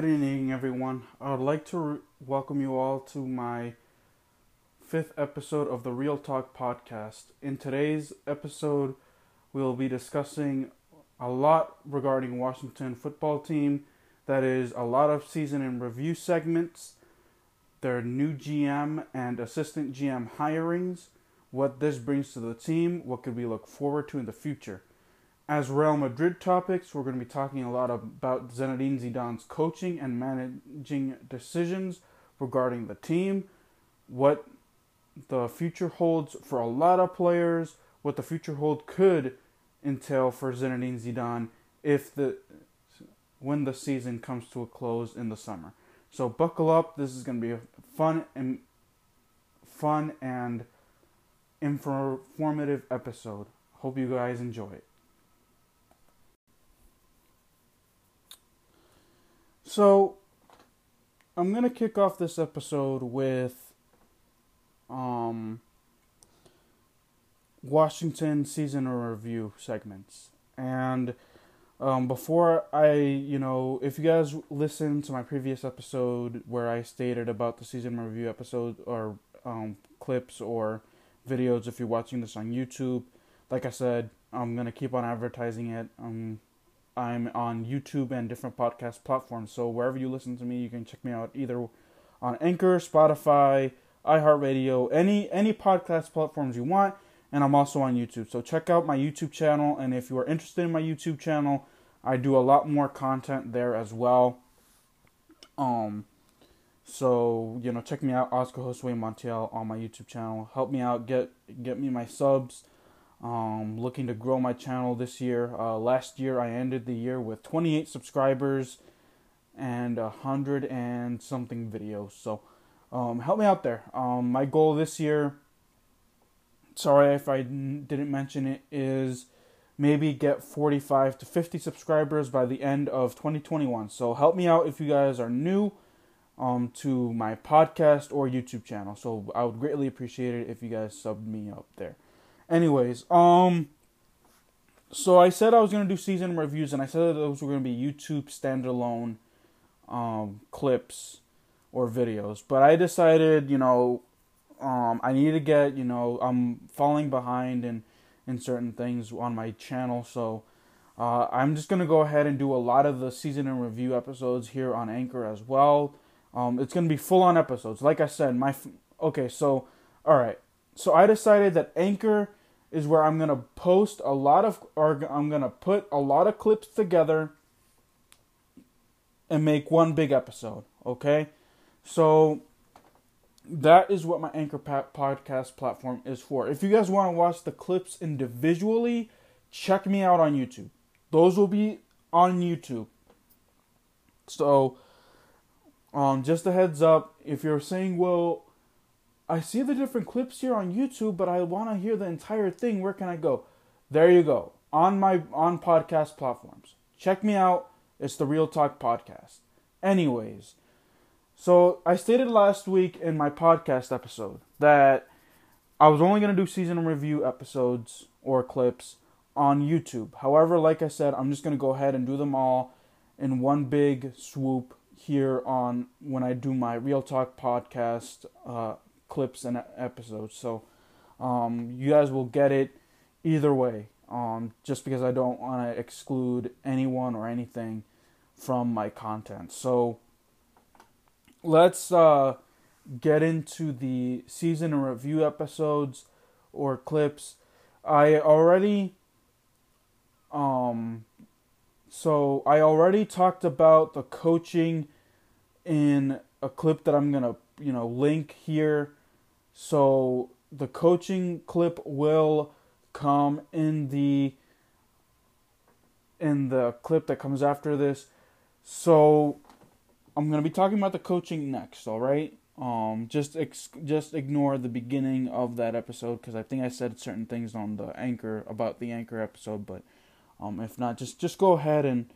Good evening, everyone. I would like to re- welcome you all to my fifth episode of the Real Talk podcast. In today's episode, we'll be discussing a lot regarding Washington football team. That is a lot of season in review segments, their new GM and assistant GM hirings, what this brings to the team, what could we look forward to in the future. As Real Madrid topics, we're going to be talking a lot about Zinedine Zidane's coaching and managing decisions regarding the team, what the future holds for a lot of players, what the future hold could entail for Zinedine Zidane if the when the season comes to a close in the summer. So buckle up. This is going to be a fun and fun and informative episode. Hope you guys enjoy it. So, I'm gonna kick off this episode with um, Washington season review segments, and um, before I, you know, if you guys listened to my previous episode where I stated about the season review episode or um, clips or videos, if you're watching this on YouTube, like I said, I'm gonna keep on advertising it. Um, I'm on YouTube and different podcast platforms. So wherever you listen to me, you can check me out either on Anchor, Spotify, iHeartRadio, any any podcast platforms you want, and I'm also on YouTube. So check out my YouTube channel, and if you are interested in my YouTube channel, I do a lot more content there as well. Um, so you know, check me out, Oscar Josue Montiel on my YouTube channel. Help me out, get get me my subs um, looking to grow my channel this year. Uh, last year, I ended the year with 28 subscribers and a hundred and something videos. So, um, help me out there. Um, my goal this year, sorry if I didn't mention it, is maybe get 45 to 50 subscribers by the end of 2021. So, help me out if you guys are new. Um, to my podcast or YouTube channel. So I would greatly appreciate it if you guys subbed me up there. Anyways, um, so I said I was gonna do season reviews, and I said those were gonna be YouTube standalone, um, clips or videos. But I decided, you know, um, I need to get, you know, I'm falling behind in in certain things on my channel, so. Uh, I'm just gonna go ahead and do a lot of the season and review episodes here on Anchor as well. Um, it's gonna be full on episodes. Like I said, my f- okay. So, all right. So I decided that Anchor is where I'm going to post a lot of, or I'm going to put a lot of clips together and make one big episode. Okay? So that is what my Anchor podcast platform is for. If you guys want to watch the clips individually, check me out on YouTube. Those will be on YouTube. So, um, just a heads up if you're saying, well, I see the different clips here on YouTube, but I want to hear the entire thing. Where can I go? There you go. On my on podcast platforms. Check me out. It's the Real Talk podcast. Anyways, so I stated last week in my podcast episode that I was only going to do season review episodes or clips on YouTube. However, like I said, I'm just going to go ahead and do them all in one big swoop here on when I do my Real Talk podcast uh, clips and episodes. So um, you guys will get it either way. Um, just because I don't want to exclude anyone or anything from my content. So let's uh, get into the season review episodes or clips. I already um so I already talked about the coaching in a clip that I'm going to, you know, link here so the coaching clip will come in the in the clip that comes after this. So I'm going to be talking about the coaching next, all right? Um just ex- just ignore the beginning of that episode cuz I think I said certain things on the anchor about the anchor episode, but um if not just just go ahead and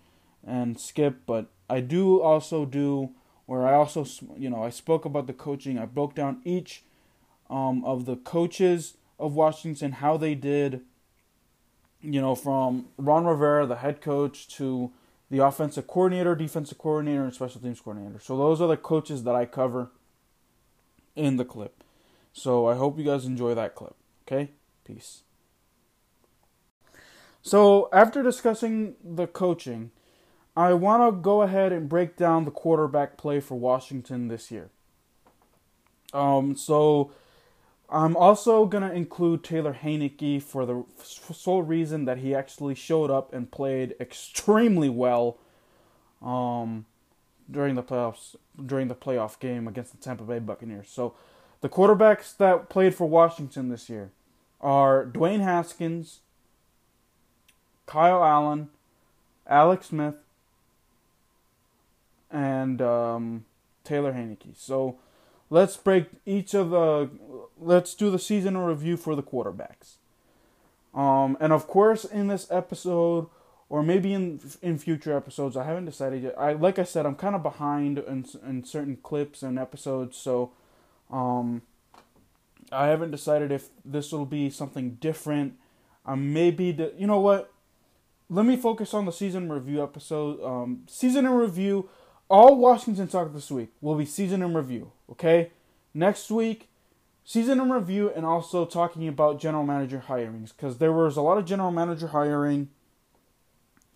and skip, but I do also do where I also you know, I spoke about the coaching. I broke down each um, of the coaches of Washington, how they did, you know, from Ron Rivera, the head coach, to the offensive coordinator, defensive coordinator, and special teams coordinator. So those are the coaches that I cover in the clip. So I hope you guys enjoy that clip. Okay? Peace. So after discussing the coaching, I want to go ahead and break down the quarterback play for Washington this year. Um, so I'm also gonna include Taylor Heinicke for the sole reason that he actually showed up and played extremely well um, during the playoffs during the playoff game against the Tampa Bay Buccaneers. So the quarterbacks that played for Washington this year are Dwayne Haskins, Kyle Allen, Alex Smith, and um, Taylor Heinicke. So let's break each of the let's do the season review for the quarterbacks. Um, and of course, in this episode, or maybe in in future episodes, I haven't decided yet. I like I said, I'm kind of behind in in certain clips and episodes, so um, I haven't decided if this will be something different. Um, maybe the, you know what? Let me focus on the season review episode. Um, season in review. All Washington talk this week will be season in review. Okay, next week season in review and also talking about general manager hirings because there was a lot of general manager hiring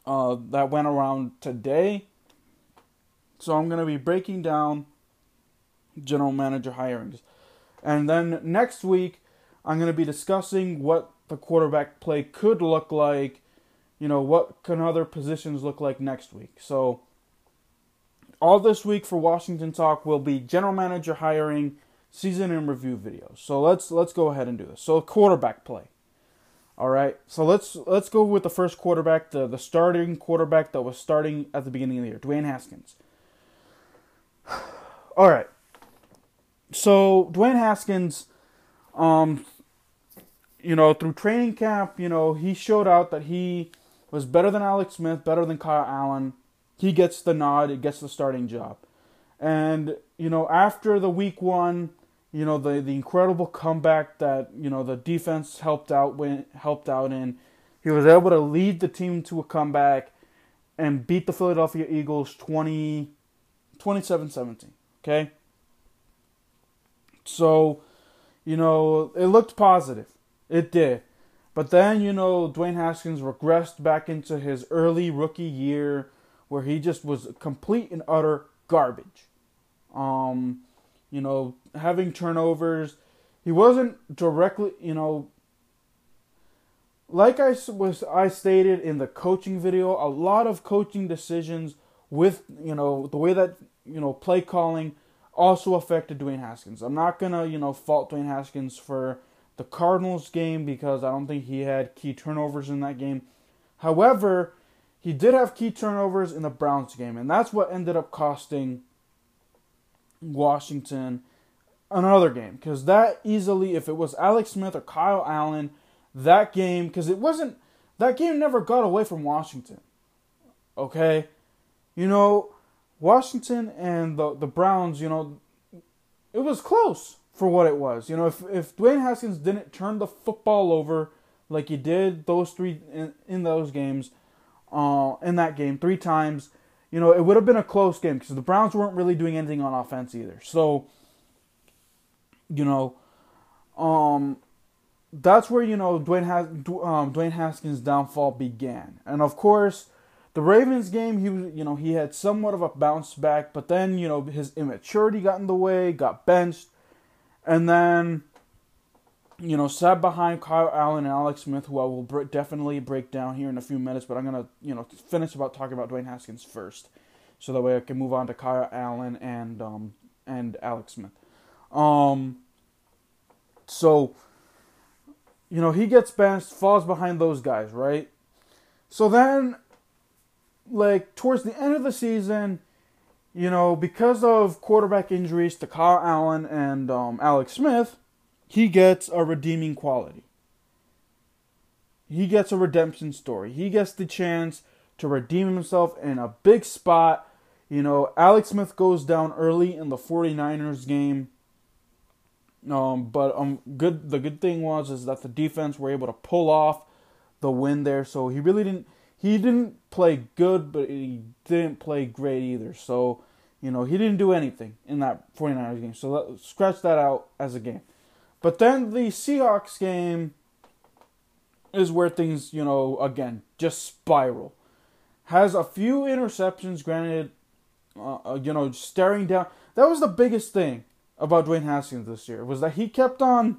uh, that went around today. So I'm going to be breaking down general manager hirings. And then next week, I'm going to be discussing what the quarterback play could look like. You know, what can other positions look like next week. So all this week for Washington Talk will be general manager hiring season in review videos. So let's let's go ahead and do this. So quarterback play. All right. So let's let's go with the first quarterback, the the starting quarterback that was starting at the beginning of the year, Dwayne Haskins. All right. So Dwayne Haskins, um, you know, through training camp, you know, he showed out that he was better than Alex Smith, better than Kyle Allen. He gets the nod. He gets the starting job. And you know, after the week one, you know the the incredible comeback that you know the defense helped out when helped out in. He was able to lead the team to a comeback and beat the Philadelphia Eagles 20 27-17, okay? So, you know, it looked positive. It did. But then, you know, Dwayne Haskins regressed back into his early rookie year where he just was complete and utter garbage. Um, you know, having turnovers. He wasn't directly, you know, like I was I stated in the coaching video, a lot of coaching decisions with, you know, the way that, you know, play calling also affected Dwayne Haskins. I'm not going to, you know, fault Dwayne Haskins for the Cardinals game because I don't think he had key turnovers in that game. However, he did have key turnovers in the Browns game, and that's what ended up costing Washington another game because that easily, if it was Alex Smith or Kyle Allen, that game because it wasn't that game never got away from Washington. Okay, you know, Washington and the the Browns, you know, it was close for what it was. You know, if if Dwayne Haskins didn't turn the football over like he did those three in, in those games, uh, in that game three times, you know, it would have been a close game because the Browns weren't really doing anything on offense either. So, you know, um, that's where you know Dwayne Has um, Dwayne Haskins' downfall began, and of course, the Ravens game he was you know he had somewhat of a bounce back, but then you know his immaturity got in the way, got benched, and then you know, sat behind Kyle Allen and Alex Smith, who I will definitely break down here in a few minutes. But I'm gonna, you know, finish about talking about Dwayne Haskins first, so that way I can move on to Kyle Allen and um and Alex Smith. Um. So, you know, he gets benched, falls behind those guys, right? So then, like towards the end of the season, you know, because of quarterback injuries to Kyle Allen and um, Alex Smith he gets a redeeming quality. He gets a redemption story. He gets the chance to redeem himself in a big spot. You know, Alex Smith goes down early in the 49ers game. Um, but um, good. The good thing was is that the defense were able to pull off the win there. So he really didn't. he didn't play good, but he didn't play great either. So, you know, he didn't do anything in that 49ers game. So let, scratch that out as a game. But then the Seahawks game is where things, you know, again, just spiral. Has a few interceptions, granted, uh, uh you know, staring down. That was the biggest thing about Dwayne Haskins this year was that he kept on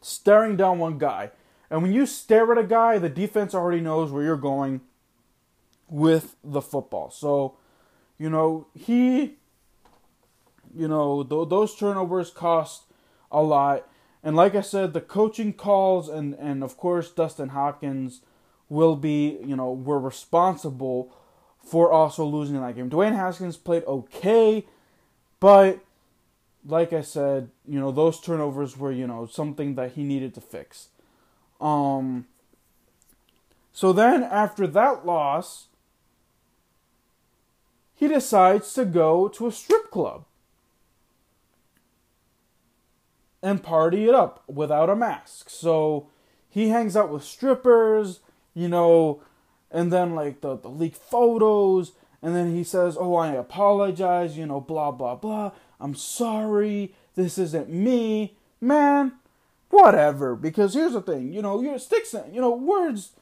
staring down one guy. And when you stare at a guy, the defense already knows where you're going with the football. So, you know, he, you know, th- those turnovers cost a lot. And like I said, the coaching calls and, and of course Dustin Hopkins will be, you know, were responsible for also losing that game. Dwayne Haskins played okay, but like I said, you know, those turnovers were, you know, something that he needed to fix. Um so then after that loss, he decides to go to a strip club and party it up without a mask. So he hangs out with strippers, you know, and then like the, the leaked photos, and then he says, Oh, I apologize, you know, blah, blah, blah. I'm sorry. This isn't me. Man, whatever. Because here's the thing, you know, your sticks, you know, words.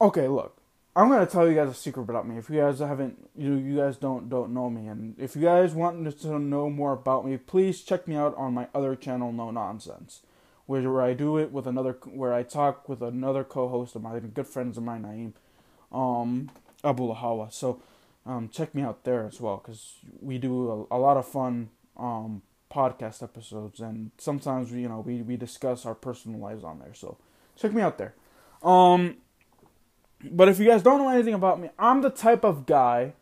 Okay, look. I'm gonna tell you guys a secret about me. If you guys haven't, you know, you guys don't don't know me, and if you guys want to know more about me, please check me out on my other channel, No Nonsense, where I do it with another, where I talk with another co-host of mine, good friends of mine, Naeem, um, Abu Lahawa. So, um, check me out there as well, because we do a, a lot of fun um podcast episodes, and sometimes we, you know, we we discuss our personal lives on there. So, check me out there. Um but if you guys don't know anything about me, I'm the type of guy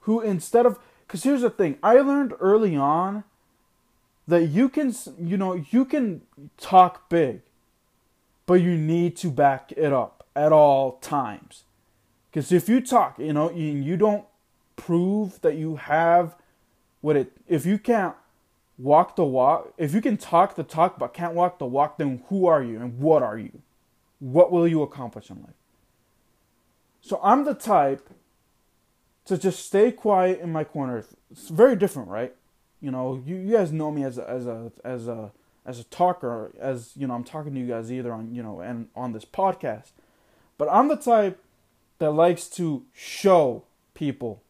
who instead of cuz here's the thing, I learned early on that you can you know, you can talk big, but you need to back it up at all times. Cuz if you talk, you know, and you don't prove that you have what it if you can't walk the walk, if you can talk the talk but can't walk the walk, then who are you and what are you? What will you accomplish in life? So I'm the type to just stay quiet in my corner. It's very different, right? You know, you, you guys know me as a, as a as a as a talker, as you know, I'm talking to you guys either on you know and on this podcast. But I'm the type that likes to show people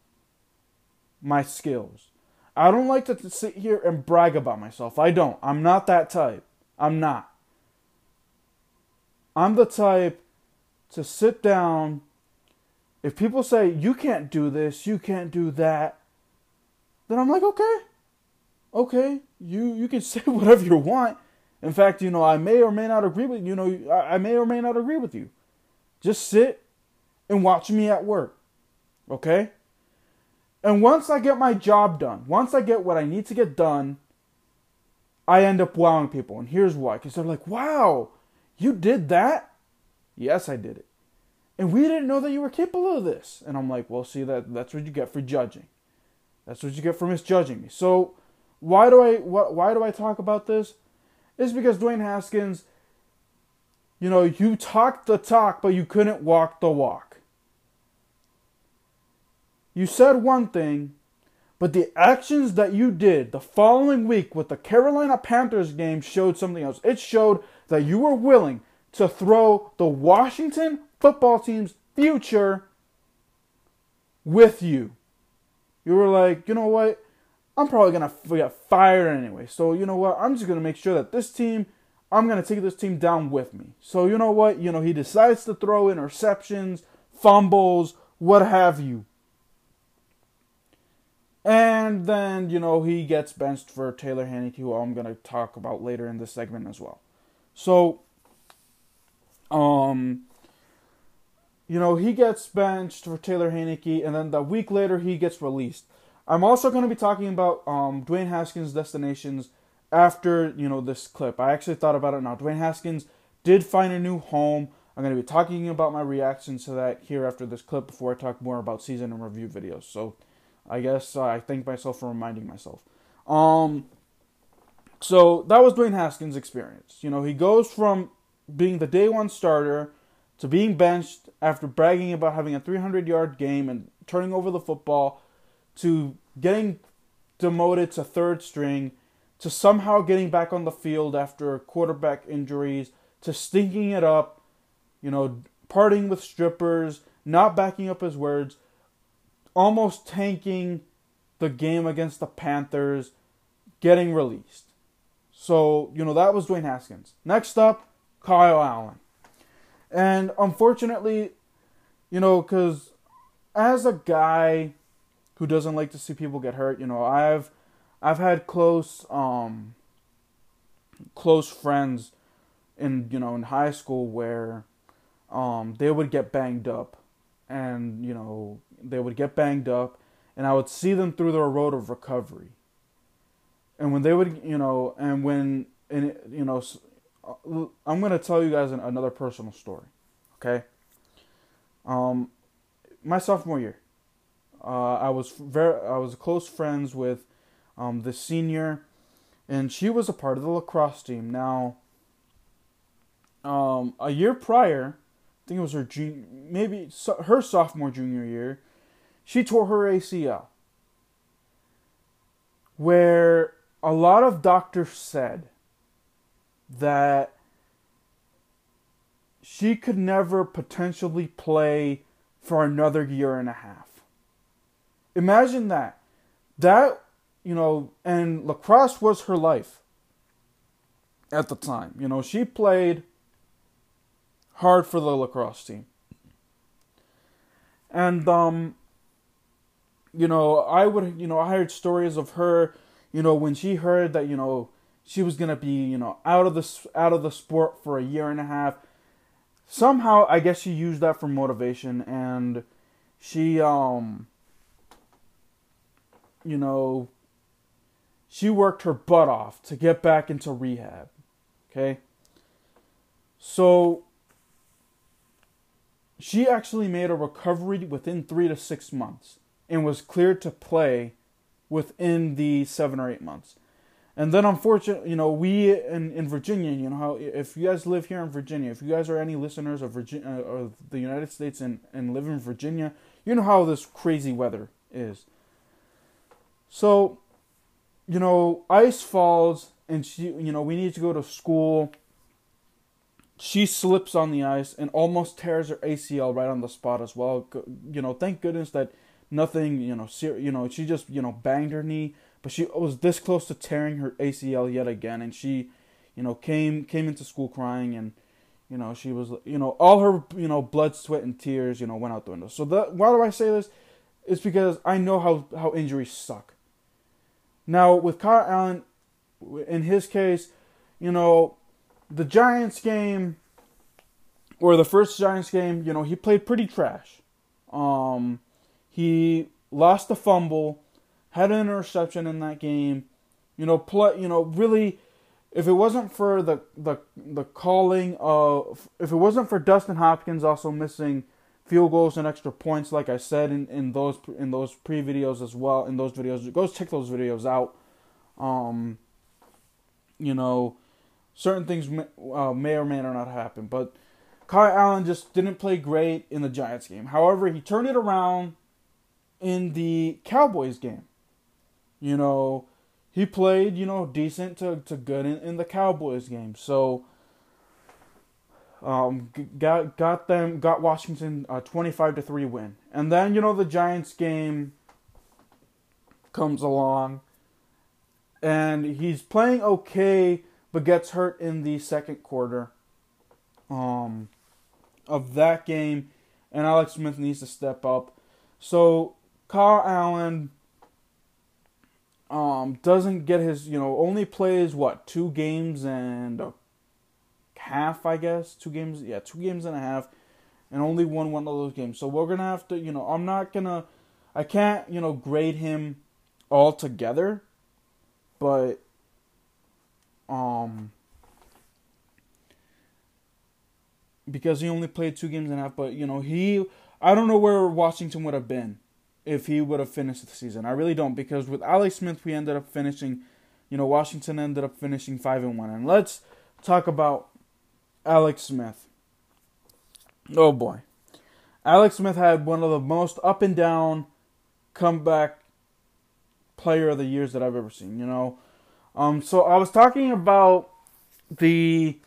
my skills. I don't like to sit here and brag about myself. I don't. I'm not that type. I'm not. I'm the type to sit down. If people say, you can't do this, you can't do that, then I'm like, okay, okay, you, you can say whatever you want. In fact, you know, I may or may not agree with you know, I may or may not agree with you. Just sit and watch me at work. Okay? And once I get my job done, once I get what I need to get done, I end up wowing people. And here's why. Because they're like, wow, you did that? Yes, I did it. And we didn't know that you were capable of this. And I'm like, well, see that that's what you get for judging. That's what you get for misjudging me. So why do I what why do I talk about this? It's because Dwayne Haskins, you know, you talked the talk, but you couldn't walk the walk. You said one thing, but the actions that you did the following week with the Carolina Panthers game showed something else. It showed that you were willing to throw the Washington football team's future with you. You were like, you know what? I'm probably going to get fired anyway. So, you know what? I'm just going to make sure that this team, I'm going to take this team down with me. So, you know what? You know, he decides to throw interceptions, fumbles, what have you. And then, you know, he gets benched for Taylor Heinicke, who I'm going to talk about later in this segment as well. So, um, you know, he gets benched for Taylor Heinicke, and then the week later he gets released. I'm also going to be talking about um, Dwayne Haskins' destinations after you know this clip. I actually thought about it now. Dwayne Haskins did find a new home. I'm going to be talking about my reactions to that here after this clip before I talk more about season and review videos. So, I guess uh, I thank myself for reminding myself. Um, so that was Dwayne Haskins' experience. You know, he goes from being the day one starter to being benched after bragging about having a 300 yard game and turning over the football to getting demoted to third string to somehow getting back on the field after quarterback injuries to stinking it up, you know, partying with strippers, not backing up his words, almost tanking the game against the Panthers, getting released. So, you know, that was Dwayne Haskins. Next up, Kyle Allen. And unfortunately, you know, because as a guy who doesn't like to see people get hurt, you know, I've I've had close um close friends in you know in high school where um they would get banged up and you know they would get banged up and I would see them through their road of recovery. And when they would, you know, and when and you know uh, I'm going to tell you guys another personal story, okay? Um my sophomore year, uh, I was very I was close friends with um, the senior, and she was a part of the lacrosse team. Now, um, a year prior, I think it was her junior, maybe so, her sophomore junior year, she tore her ACL. Where a lot of doctors said that she could never potentially play for another year and a half. Imagine that. That, you know, and lacrosse was her life at the time. You know, she played hard for the lacrosse team. And um you know, I would you know, I heard stories of her, you know, when she heard that, you know, she was to be, you know, out of the out of the sport for a year and a half. Somehow, I guess she used that for motivation and she um you know, she worked her butt off to get back into rehab. Okay? So, she actually made a recovery within three to six months and was cleared to play within the seven or eight months. And then, unfortunately, you know, we in, in Virginia, you know, how if you guys live here in Virginia, if you guys are any listeners of Virginia uh, of the United States and, and live in Virginia, you know how this crazy weather is. So, you know, ice falls and she, you know, we need to go to school. She slips on the ice and almost tears her ACL right on the spot as well. You know, thank goodness that nothing, you know, ser- you know, she just, you know, banged her knee, but she was this close to tearing her ACL yet again and she, you know, came came into school crying and you know, she was, you know, all her, you know, blood, sweat, and tears, you know, went out the window. So that, why do I say this? It's because I know how how injuries suck. Now, with Kyle Allen, in his case, you know, the Giants game, or the first Giants game, you know, he played pretty trash. Um, he lost the fumble, had an interception in that game. You know, you know, really, if it wasn't for the the the calling of, if it wasn't for Dustin Hopkins also missing field goals and extra points, like I said in, in those in those pre videos as well. In those videos, go check those videos out. Um, you know, certain things may, uh, may or may not happen, but Kyle Allen just didn't play great in the Giants game. However, he turned it around in the Cowboys game. You know, he played you know decent to to good in, in the Cowboys game. So um, got got them got Washington a 25 to 3 win. And then you know the Giants game comes along and he's playing okay but gets hurt in the second quarter um of that game and Alex Smith needs to step up. So Kyle Allen um doesn't get his, you know, only plays what, two games and a half, I guess. Two games, yeah, two games and a half, and only won one of those games. So we're gonna have to, you know, I'm not gonna, I can't, you know, grade him all together, but, um, because he only played two games and a half, but you know, he, I don't know where Washington would have been if he would have finished the season. I really don't because with Alex Smith, we ended up finishing, you know, Washington ended up finishing five and one. And let's talk about Alex Smith. Oh boy. Alex Smith had one of the most up and down comeback player of the years that I've ever seen, you know. Um so I was talking about the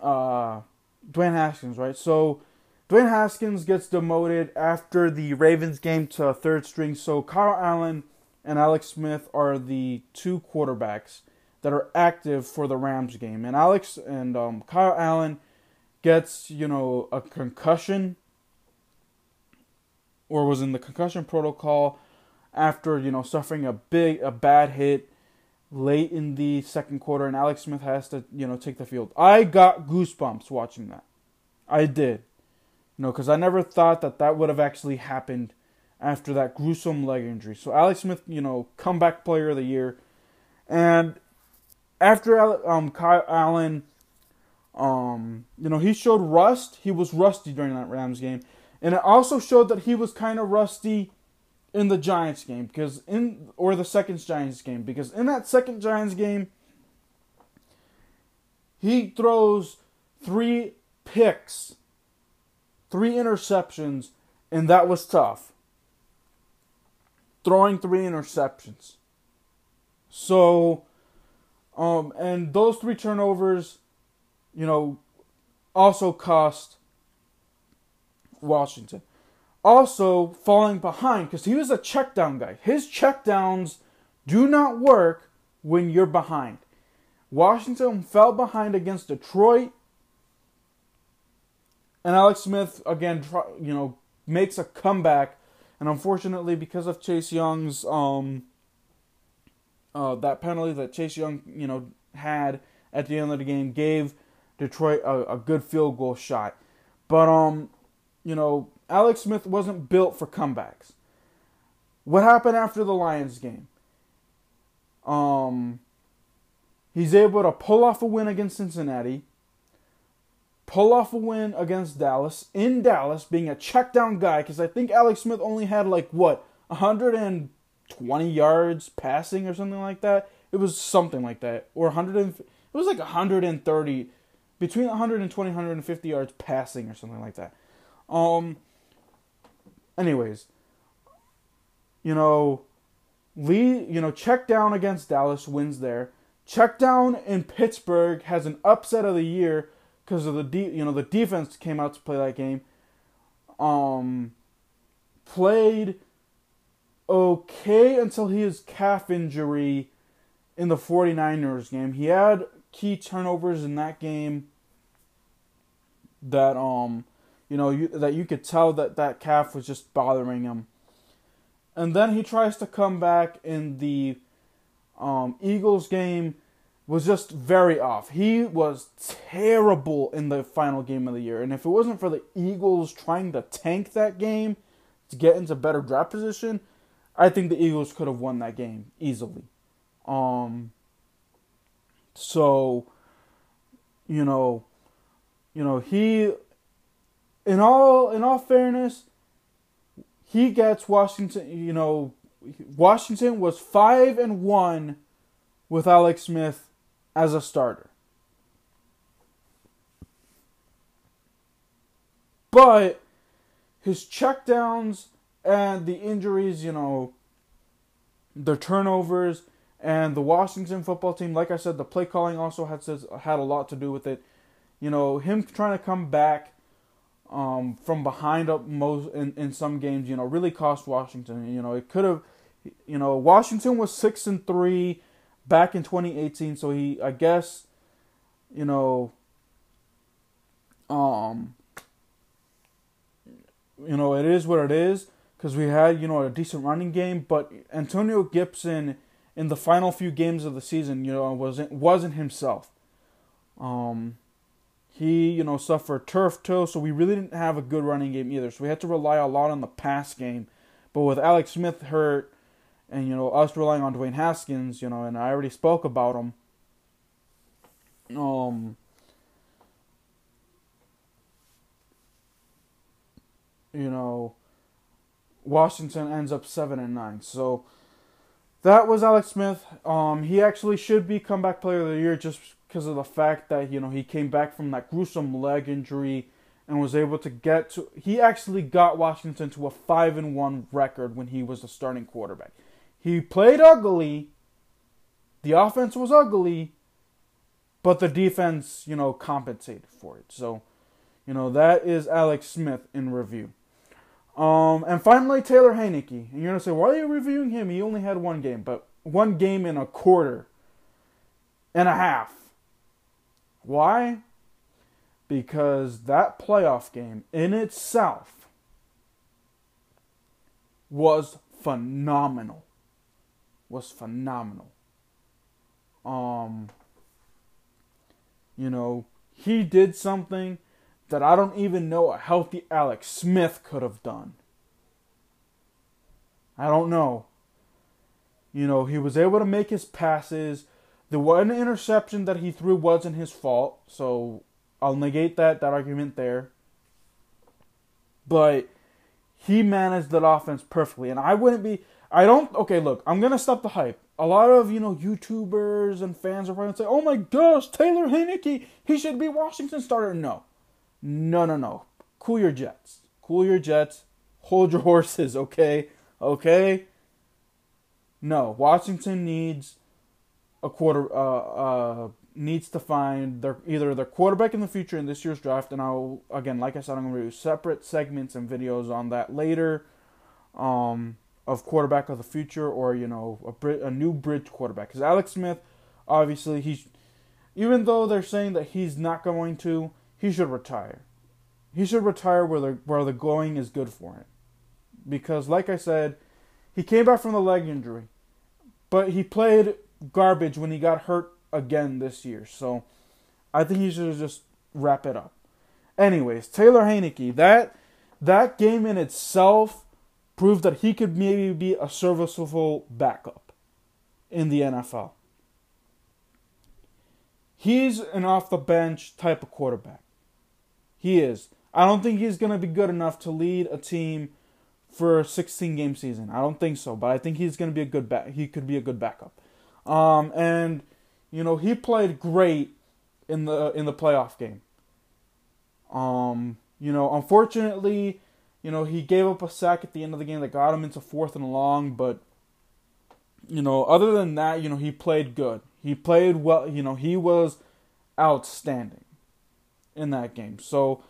uh Dwayne Haskins, right? So Dwayne Haskins gets demoted after the Ravens game to third string. So Kyle Allen and Alex Smith are the two quarterbacks that are active for the Rams game. And Alex and um, Kyle Allen gets, you know, a concussion or was in the concussion protocol after, you know, suffering a big a bad hit late in the second quarter and Alex Smith has to, you know, take the field. I got goosebumps watching that. I did. You know, cuz I never thought that that would have actually happened after that gruesome leg injury. So Alex Smith, you know, comeback player of the year. And after um, Kyle Allen, um, you know, he showed rust. He was rusty during that Rams game, and it also showed that he was kind of rusty in the Giants game because in or the second Giants game because in that second Giants game, he throws three picks, three interceptions, and that was tough. Throwing three interceptions. So um, and those three turnovers, you know, also cost Washington. Also, falling behind because he was a check down guy. His check downs do not work when you're behind. Washington fell behind against Detroit, and Alex Smith again, you know, makes a comeback. And unfortunately, because of Chase Young's um, uh, that penalty that Chase Young, you know, had at the end of the game gave Detroit a, a good field goal shot. But um, you know, Alex Smith wasn't built for comebacks. What happened after the Lions game? Um, he's able to pull off a win against Cincinnati, pull off a win against Dallas in Dallas, being a check down guy. Because I think Alex Smith only had like what 100 and 20 yards passing or something like that. It was something like that. Or 100 and, it was like 130 between 120 150 yards passing or something like that. Um anyways, you know, Lee, you know, check down against Dallas wins there. Check down in Pittsburgh has an upset of the year because of the de- you know the defense came out to play that game. Um, played okay until his calf injury in the 49ers game. He had key turnovers in that game that um you know you, that you could tell that that calf was just bothering him. And then he tries to come back in the um, Eagles game was just very off. He was terrible in the final game of the year. And if it wasn't for the Eagles trying to tank that game to get into better draft position, I think the Eagles could have won that game easily. Um so you know you know he in all in all fairness he gets Washington you know Washington was 5 and 1 with Alex Smith as a starter. But his checkdowns and the injuries, you know, the turnovers and the Washington football team. Like I said, the play calling also had had a lot to do with it. You know, him trying to come back um, from behind up most in, in some games, you know, really cost Washington. You know, it could have. You know, Washington was six and three back in 2018, so he, I guess, you know, um, you know, it is what it is because we had you know a decent running game, but Antonio Gibson in the final few games of the season, you know, wasn't wasn't himself. Um, he you know suffered turf toe, so we really didn't have a good running game either. So we had to rely a lot on the pass game. But with Alex Smith hurt, and you know us relying on Dwayne Haskins, you know, and I already spoke about him. Um, you know, Washington ends up seven and nine. So, that was Alex Smith. Um, he actually should be comeback player of the year just because of the fact that you know he came back from that gruesome leg injury and was able to get to. He actually got Washington to a five and one record when he was the starting quarterback. He played ugly. The offense was ugly, but the defense, you know, compensated for it. So, you know, that is Alex Smith in review. Um, and finally, Taylor Heinicke. And you're gonna say, why are you reviewing him? He only had one game, but one game in a quarter and a half. Why? Because that playoff game in itself was phenomenal. Was phenomenal. Um, you know, he did something that I don't even know a healthy Alex Smith could have done. I don't know. You know, he was able to make his passes. The one interception that he threw wasn't his fault, so I'll negate that that argument there. But he managed that offense perfectly, and I wouldn't be. I don't. Okay, look, I'm gonna stop the hype. A lot of you know YouTubers and fans are probably gonna say, "Oh my gosh, Taylor Heinicke, he should be Washington starter." No, no, no, no. Cool your jets. Cool your jets. Hold your horses, okay? Okay? No, Washington needs a quarter uh uh needs to find their either their quarterback in the future in this year's draft and I'll again like I said I'm going to do separate segments and videos on that later um of quarterback of the future or you know a a new bridge quarterback cuz Alex Smith obviously he's even though they're saying that he's not going to he should retire. He should retire where the where the going is good for him. Because like I said, he came back from the leg injury. But he played garbage when he got hurt again this year. So I think he should just wrap it up. Anyways, Taylor Heinicke, that that game in itself proved that he could maybe be a serviceable backup in the NFL. He's an off the bench type of quarterback. He is. I don't think he's going to be good enough to lead a team for a 16 game season. I don't think so, but I think he's going to be a good back. He could be a good backup. Um, and you know he played great in the in the playoff game. Um, you know, unfortunately, you know he gave up a sack at the end of the game that got him into fourth and long, but you know, other than that, you know he played good. He played well. You know he was outstanding in that game. So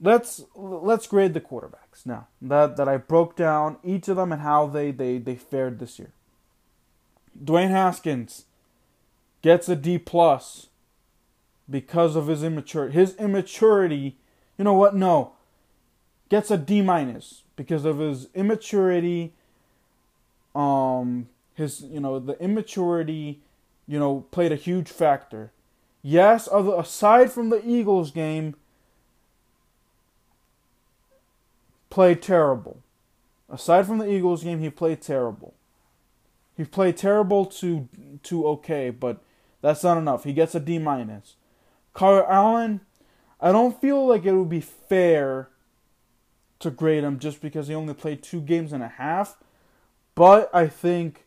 let's let's grade the quarterbacks now that that I broke down each of them and how they they they fared this year. Dwayne Haskins gets a D plus because of his immaturity. his immaturity. You know what? No, gets a D minus because of his immaturity. Um, his you know the immaturity, you know, played a huge factor. Yes, other aside from the Eagles game, played terrible. Aside from the Eagles game, he played terrible. He played terrible to to okay, but that's not enough. He gets a D minus. Kyle Allen, I don't feel like it would be fair to grade him just because he only played two games and a half. But I think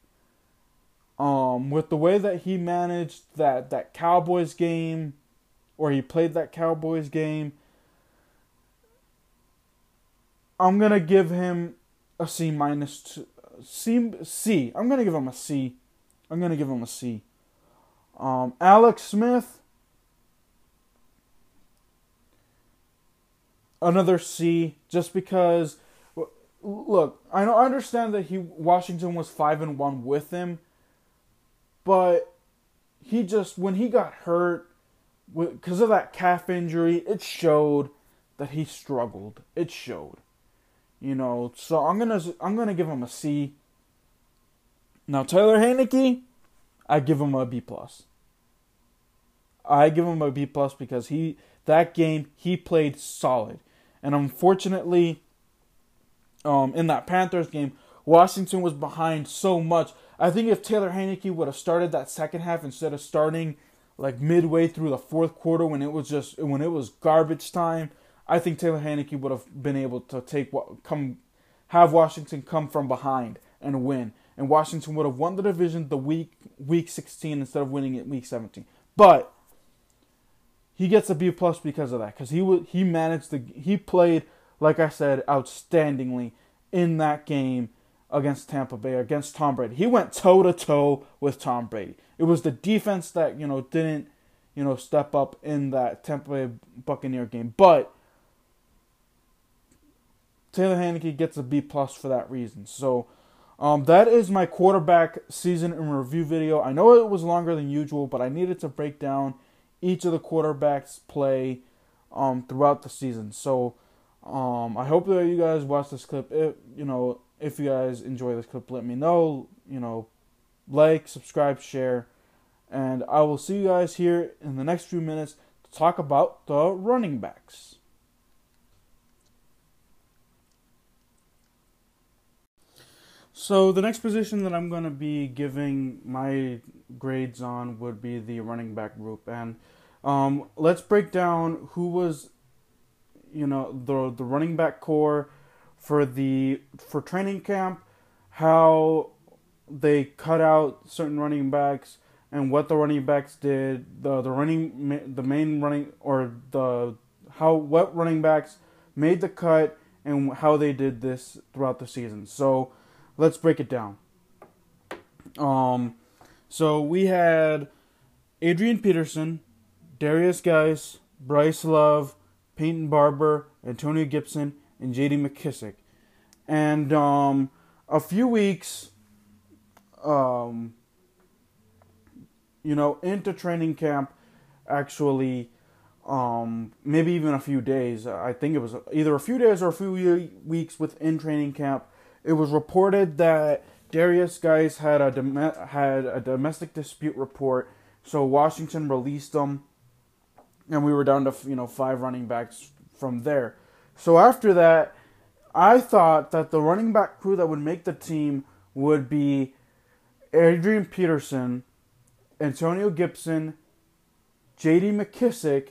um, with the way that he managed that that Cowboys game, or he played that Cowboys game, I'm gonna give him a C minus C C. I'm gonna give him a C. I'm gonna give him a C. Um, Alex Smith, another C, just because. Look, I know I understand that he Washington was five and one with him but he just when he got hurt because of that calf injury, it showed that he struggled. It showed. You know, so I'm gonna I'm gonna give him a C. Now Taylor Heinicke, I give him a B plus. I give him a B plus because he that game he played solid, and unfortunately, um, in that Panthers game, Washington was behind so much I think if Taylor Heinicke would have started that second half instead of starting like midway through the fourth quarter when it was just when it was garbage time, I think Taylor Heinicke would have been able to take what come have Washington come from behind and win. and Washington would have won the division the week week 16 instead of winning it week 17. But he gets a B plus because of that because he he managed to he played like I said outstandingly in that game against Tampa Bay against Tom Brady. He went toe to toe with Tom Brady. It was the defense that you know didn't you know step up in that Tampa Bay Buccaneer game, but Taylor Heinicke gets a B plus for that reason. So um, that is my quarterback season in review video. I know it was longer than usual, but I needed to break down each of the quarterbacks play um, throughout the season. So um, I hope that you guys watch this clip. If you know if you guys enjoy this clip, let me know. You know, like, subscribe, share, and I will see you guys here in the next few minutes to talk about the running backs. So the next position that I'm going to be giving my grades on would be the running back group, and um, let's break down who was, you know, the the running back core for the for training camp, how they cut out certain running backs and what the running backs did, the the running the main running or the how what running backs made the cut and how they did this throughout the season. So let's break it down. Um, so we had Adrian Peterson, Darius Guice, Bryce Love, Peyton Barber, Antonio Gibson, and J.D. McKissic, and um, a few weeks, um, you know, into training camp, actually. Um, maybe even a few days. I think it was either a few days or a few weeks within training camp it was reported that Darius Guice had a dom- had a domestic dispute report, so Washington released them, and we were down to you know five running backs from there. So after that, I thought that the running back crew that would make the team would be Adrian Peterson, Antonio Gibson, J.D. McKissic,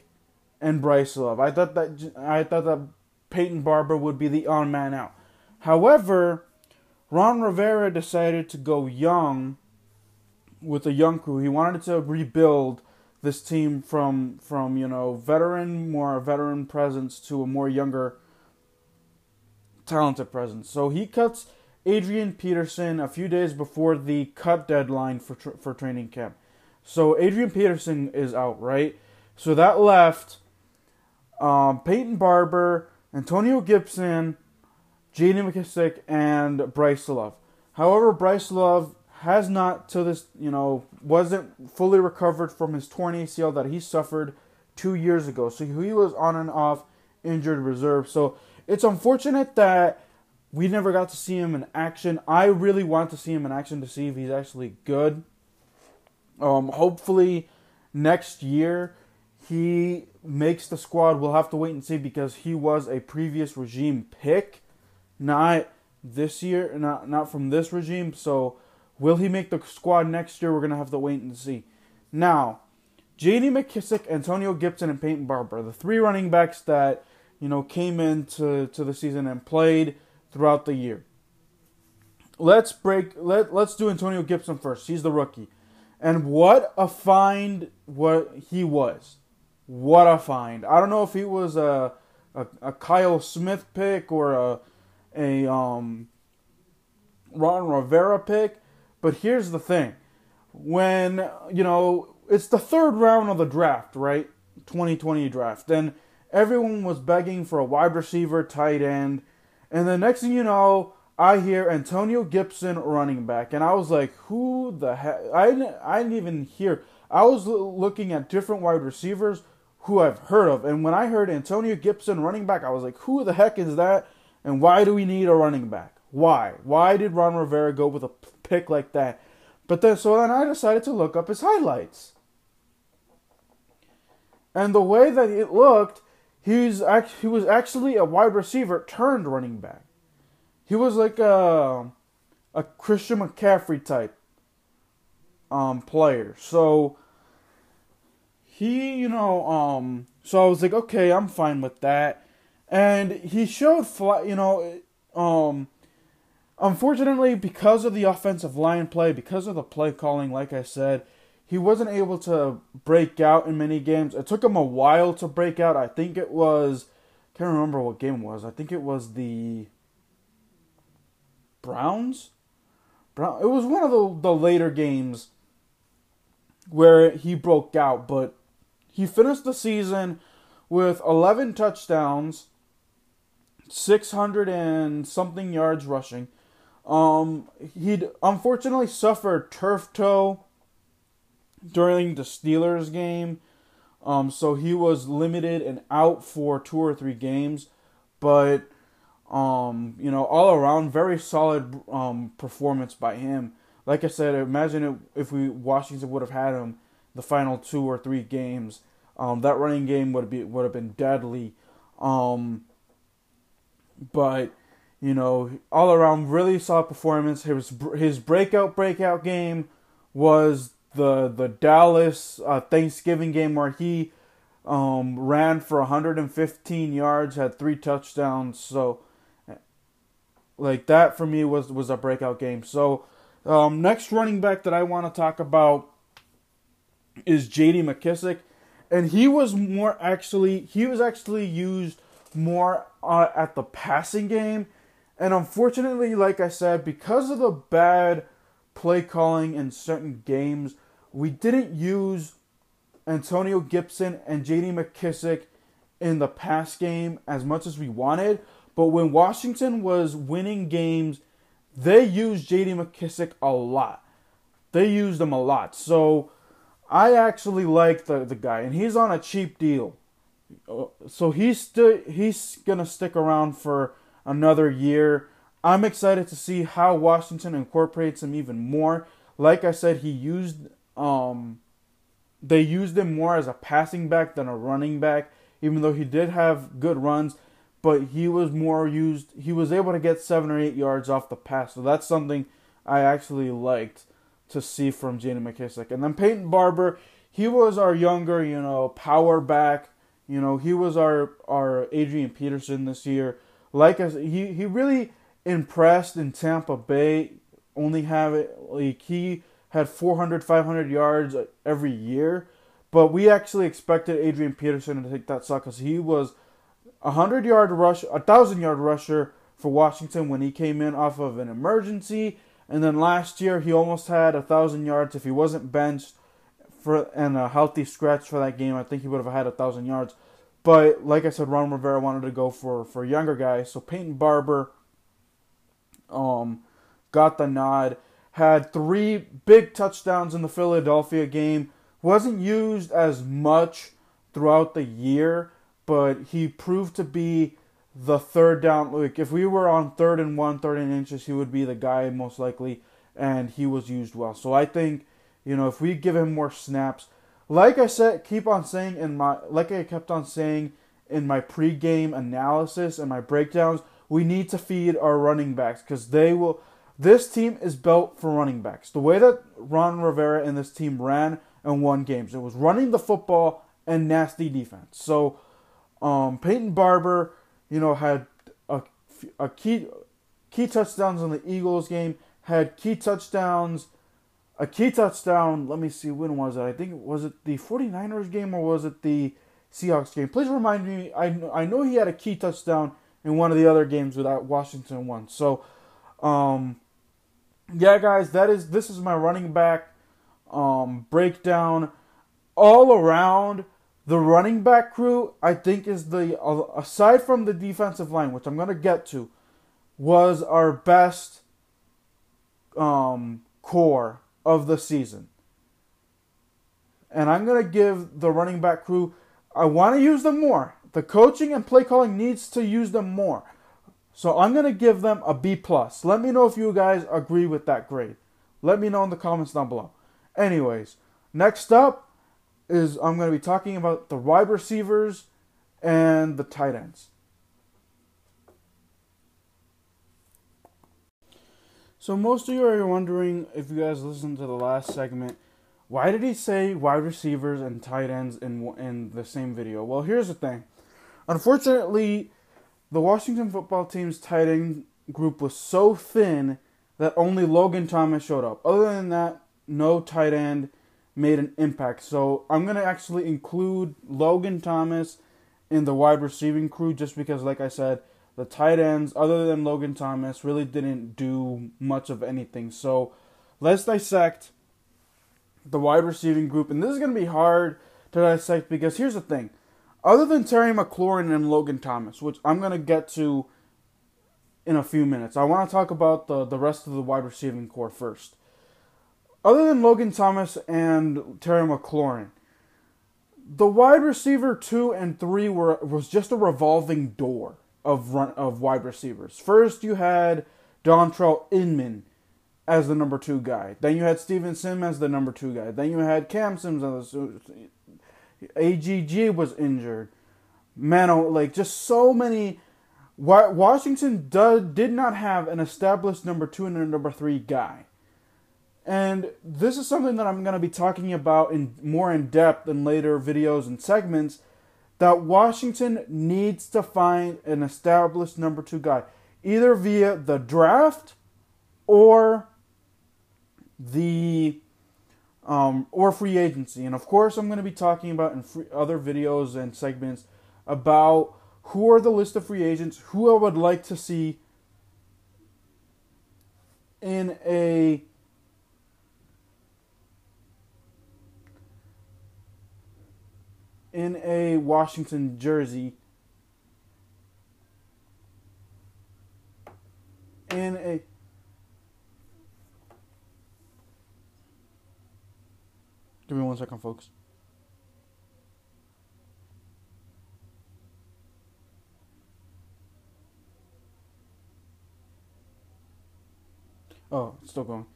and Bryce Love. I thought that I thought that Peyton Barber would be the on man out. However, Ron Rivera decided to go young with a young crew. He wanted to rebuild this team from from you know veteran more veteran presence to a more younger talented presence. So he cuts Adrian Peterson a few days before the cut deadline for tra- for training camp. So Adrian Peterson is out, right? So that left um, Peyton Barber, Antonio Gibson, J.D. McKissic, and Bryce Love. However, Bryce Love has not to this, you know, wasn't fully recovered from his torn ACL that he suffered two years ago. So he was on and off injured reserve. So it's unfortunate that we never got to see him in action. I really want to see him in action to see if he's actually good. Um, hopefully next year he makes the squad. We'll have to wait and see because he was a previous regime pick not this year, not not from this regime. So will he make the squad next year? We're gonna have to wait and see. Now, J.D. McKissic, Antonio Gibson, and Peyton Barber, the three running backs that you know came into to the season and played throughout the year. Let's break. Let Let's do Antonio Gibson first. He's the rookie, and what a find! What he was, what a find! I don't know if he was a a, a Kyle Smith pick or a a um, Ron Rivera pick. But here's the thing: when you know it's the third round of the draft, right? 2020 draft, and everyone was begging for a wide receiver, tight end, and the next thing you know, I hear Antonio Gibson running back, and I was like, "Who the heck?" I didn't, I didn't even hear. I was looking at different wide receivers who I've heard of, and when I heard Antonio Gibson running back, I was like, "Who the heck is that?" And why do we need a running back? Why? Why did Ron Rivera go with a pick like that? But then, so then I decided to look up his highlights. And the way that it looked, he's he was actually a wide receiver turned running back. He was like a a Christian McCaffrey type um player. So he, you know, um so I was like, okay, I'm fine with that and he showed fly, you know, um, unfortunately, because of the offensive line play, because of the play calling, like I said, he wasn't able to break out in many games. It took him a while to break out. I think it was, can't remember what game it was. I think it was the Browns. Brown. It was one of the the later games where he broke out, but he finished the season with 11 touchdowns, 600 and something yards rushing. Um, he'd unfortunately suffered turf toe during the Steelers game, um, so he was limited and out for two or three games. But um, you know, all around, very solid um, performance by him. Like I said, imagine if we Washington would have had him the final two or three games. Um, that running game would be would have been deadly. Um, but you know, all around, really solid performance. His his breakout breakout game was the the Dallas uh, Thanksgiving game where he um, ran for 115 yards, had three touchdowns. So, like that for me was was a breakout game. So, um, next running back that I want to talk about is J.D. McKissic, and he was more actually he was actually used more uh, at the passing game, and unfortunately, like I said, because of the bad play calling in certain games, we didn't use Antonio Gibson and J.D. McKissic in the pass game as much as we wanted. But when Washington was winning games, they used J.D. McKissic a lot. They used him a lot. So I actually like the, the guy, and he's on a cheap deal. So he's still he's gonna stick around for another year. I'm excited to see how Washington incorporates him even more. Like I said, he used um they used him more as a passing back than a running back, even though he did have good runs, but he was more used he was able to get seven or eight yards off the pass. So that's something I actually liked to see from J.D. McKissic. And then Peyton Barber, he was our younger, you know, power back. You know, he was our our Adrian Peterson this year. Like I said, he he really impressed in Tampa Bay. Only have it like he had 400, 500 yards uh, every year. But we actually expected Adrian Peterson to take that slot because he was a hundred yard rush, a thousand yard rusher for Washington when he came in off of an emergency. And then last year he almost had a thousand yards if he wasn't benched for and a healthy scratch for that game. I think he would have had a thousand yards. But like I said, Ron Rivera wanted to go for for younger guys. So Peyton Barber um got the nod had three big touchdowns in the Philadelphia game. Wasn't used as much throughout the year, but he proved to be the third down. Like if we were on third and one, third and inches, he would be the guy most likely, and he was used well. So I think, you know, if we give him more snaps, like I said, keep on saying in my, like I kept on saying in my pregame analysis and my breakdowns, we need to feed our running backs because they will this team is built for running backs. The way that Ron Rivera and this team ran and won games, it was running the football and nasty defense. So, um, Peyton Barber, you know, had a, a key key touchdowns in the Eagles game, had key touchdowns, a key touchdown. Let me see, when was it? I think it was it the 49ers game or was it the Seahawks game? Please remind me. I I know he had a key touchdown in one of the other games without Washington won. So, um, yeah, guys, that is this is my running back um, breakdown. All around, the running back crew, I think, is the aside from the defensive line, which I'm gonna get to, was our best um, core of the season. And I'm gonna give the running back crew. I want to use them more. The coaching and play calling needs to use them more. So I'm going to give them a B plus. Let me know if you guys agree with that grade. Let me know in the comments down below. Anyways, next up is I'm going to be talking about the wide receivers and the tight ends. So most of you are wondering if you guys listened to the last segment, why did he say wide receivers and tight ends in in the same video? Well, here's the thing. Unfortunately, the Washington football team's tight end group was so thin that only Logan Thomas showed up. Other than that, no tight end made an impact. So I'm going to actually include Logan Thomas in the wide receiving crew just because, like I said, the tight ends, other than Logan Thomas, really didn't do much of anything. So let's dissect the wide receiving group. And this is going to be hard to dissect because here's the thing. Other than Terry McLaurin and Logan Thomas, which I'm going to get to in a few minutes, I want to talk about the, the rest of the wide receiving core first. Other than Logan Thomas and Terry McLaurin, the wide receiver two and three were was just a revolving door of run of wide receivers. First, you had Dontrelle Inman as the number two guy. Then you had Steven Sims as the number two guy. Then you had Cam Sims as the AGG was injured. Mano, oh, like just so many. Washington did, did not have an established number two and a number three guy. And this is something that I'm going to be talking about in more in depth in later videos and segments that Washington needs to find an established number 2 guy either via the draft or the um, or free agency. And of course, I'm going to be talking about in free, other videos and segments about who are the list of free agents, who I would like to see in a in a Washington jersey in a Give me one second, folks. Oh, it's still going.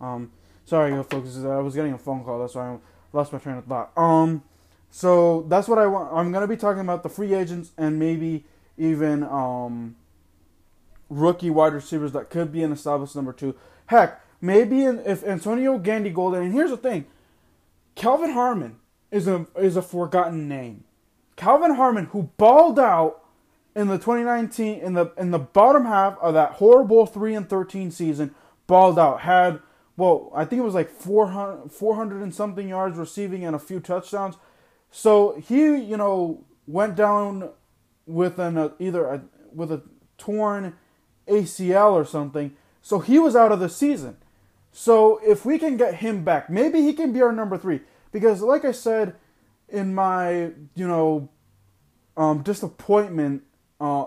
Um, sorry, folks. I was getting a phone call. That's why I lost my train of thought. Um, so that's what I want. I'm gonna be talking about the free agents and maybe even um, rookie wide receivers that could be an established number two. Heck, maybe in, if Antonio Gandy Golden. And here's the thing: Kelvin Harmon is a is a forgotten name. Kelvin Harmon, who balled out in the 2019 in the in the bottom half of that horrible three and 13 season, balled out. Had well, I think it was like 400, 400 and something yards receiving and a few touchdowns so he, you know, went down with an uh, either a, with a torn ACL or something. So he was out of the season. So if we can get him back, maybe he can be our number three. Because like I said in my, you know, um, disappointment, uh,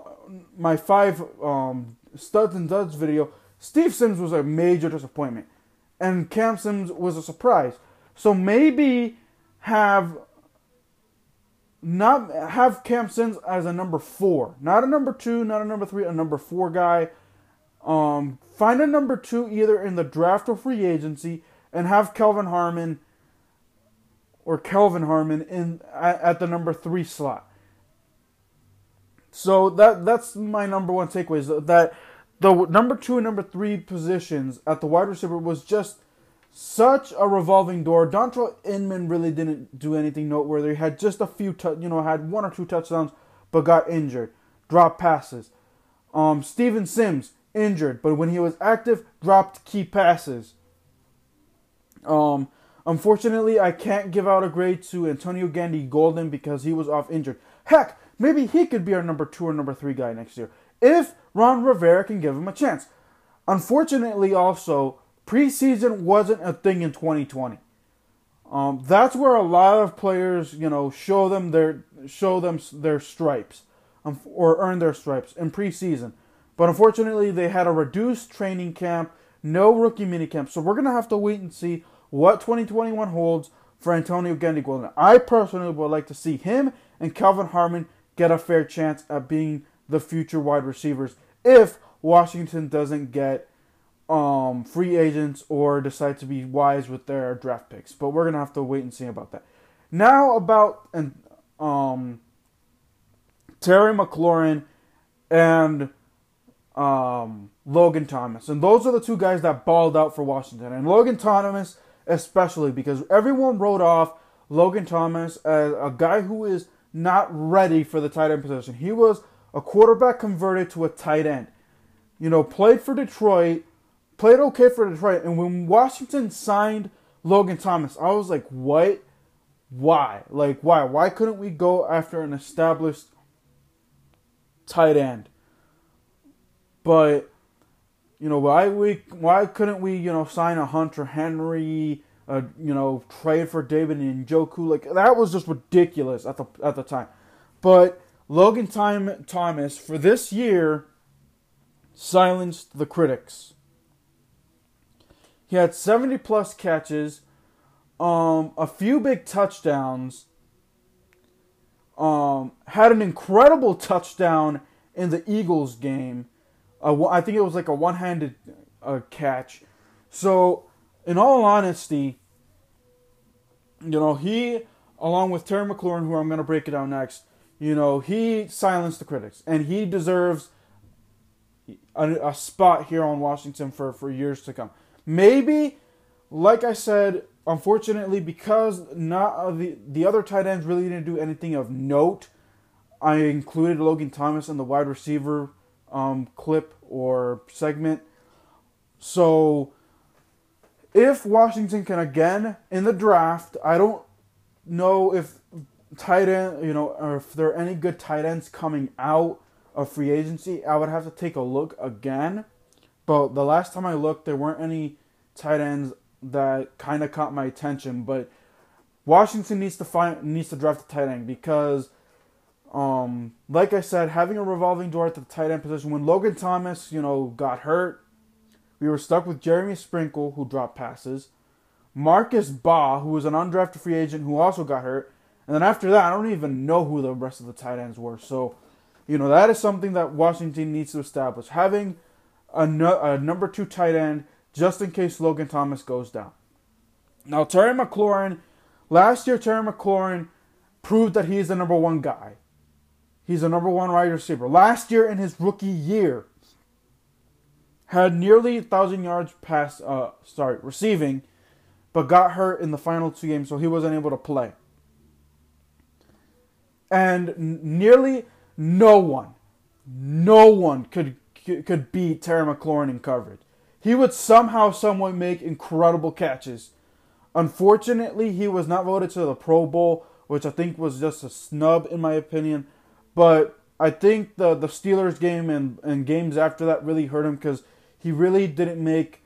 my five um, studs and duds video, Steve Sims was a major disappointment, and Cam Sims was a surprise. So maybe have not have Cam Sims as a number four, not a number two, not a number three, a number four guy. Um, find a number two either in the draft or free agency, and have Kelvin Harmon or Kelvin Harmon in at, at the number three slot. So that that's my number one takeaway is that the number two and number three positions at the wide receiver was just such a revolving door. Dontrelle Inman really didn't do anything noteworthy. He had just a few, tu- you know, had one or two touchdowns, but got injured, dropped passes. Um, Steven Sims injured, but when he was active, dropped key passes. Um, unfortunately, I can't give out a grade to Antonio Gandy Golden because he was off injured. Heck, maybe he could be our number two or number three guy next year if Ron Rivera can give him a chance. Unfortunately, also preseason wasn't a thing in 2020. Um, that's where a lot of players, you know, show them their show them their stripes, um, or earn their stripes in preseason. But unfortunately, they had a reduced training camp, no rookie minicamp. So we're gonna have to wait and see what 2021 holds for Antonio Gandy Golden. I personally would like to see him and Kelvin Harmon get a fair chance at being the future wide receivers if Washington doesn't get um, free agents or decide to be wise with their draft picks. But we're gonna have to wait and see about that. Now about and um, Terry McLaurin and um, Logan Thomas, and those are the two guys that balled out for Washington. And Logan Thomas especially because everyone wrote off Logan Thomas as a guy who is not ready for the tight end position. He was a quarterback converted to a tight end you know, played for Detroit, played okay for Detroit, and when Washington signed Logan Thomas, I was like, what? Why? Like, why? Why couldn't we go after an established tight end? But you know, why we why couldn't we you know sign a Hunter Henry? You know, trade for David Njoku. Like that was just ridiculous at the at the time. But Logan Time Thomas for this year silenced the critics. He had 70 plus catches, um, a few big touchdowns, um, had an incredible touchdown in the Eagles game. Uh, I think it was like a one handed uh, catch. So, in all honesty, you know, he, along with Terry McLaurin, who I'm going to break it down next, you know, he silenced the critics, and he deserves a, a spot here on Washington for, for years to come. Maybe, like I said, unfortunately, because not uh, the the other tight ends really didn't do anything of note. I included Logan Thomas in the wide receiver um, clip or segment. So, if Washington can again in the draft, I don't know if tight end, you know, or if there are any good tight ends coming out of free agency. I would have to take a look again. But the last time I looked, there weren't any tight ends that kind of caught my attention. But Washington needs to find needs to draft a tight end because, um, like I said, having a revolving door at the tight end position. When Logan Thomas, you know, got hurt, we were stuck with Jeremy Sprinkle, who dropped passes, Marcus Baugh, who was an undrafted free agent, who also got hurt, and then after that, I don't even know who the rest of the tight ends were. So, you know, that is something that Washington needs to establish. Having a, no, a number two tight end just in case Logan Thomas goes down. Now, Terry McLaurin, last year, Terry McLaurin proved that he's the number one guy. He's the number one wide receiver. Last year, in his rookie year, had nearly a thousand yards pass, uh, sorry, receiving, but got hurt in the final two games, so he wasn't able to play. And nearly no one, no one could could beat Terry McLaurin in coverage. He would somehow, someway make incredible catches. Unfortunately, he was not voted to the Pro Bowl, which I think was just a snub in my opinion. But I think the the Steelers game and, and games after that really hurt him because he really didn't make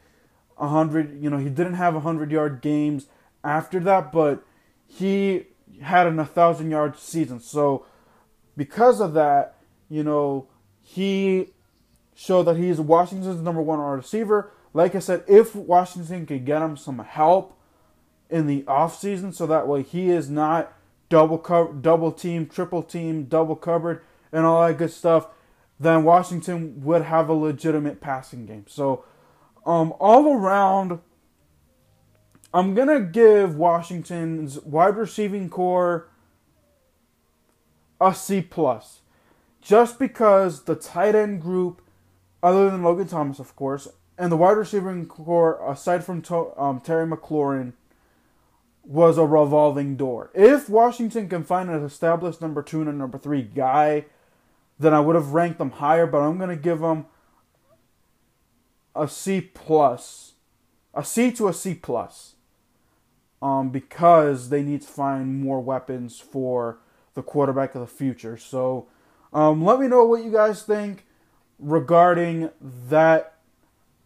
a hundred. You know, he didn't have a hundred yard games after that, but he had an a thousand yard season. So because of that, you know, he showed that he's Washington's number one receiver. Like I said, if Washington could get him some help in the offseason so that way he is not double cover, double team, triple team, double covered, and all that good stuff, then Washington would have a legitimate passing game. So, um, all around, I'm gonna give Washington's wide receiving core a C plus, just because the tight end group other than Logan Thomas, of course, and the wide receiving core, aside from um, Terry McLaurin, was a revolving door. If Washington can find an established number two and a number three guy, then I would have ranked them higher. But I'm going to give them a C plus, a C to a C plus, um, because they need to find more weapons for the quarterback of the future. So, um, let me know what you guys think regarding that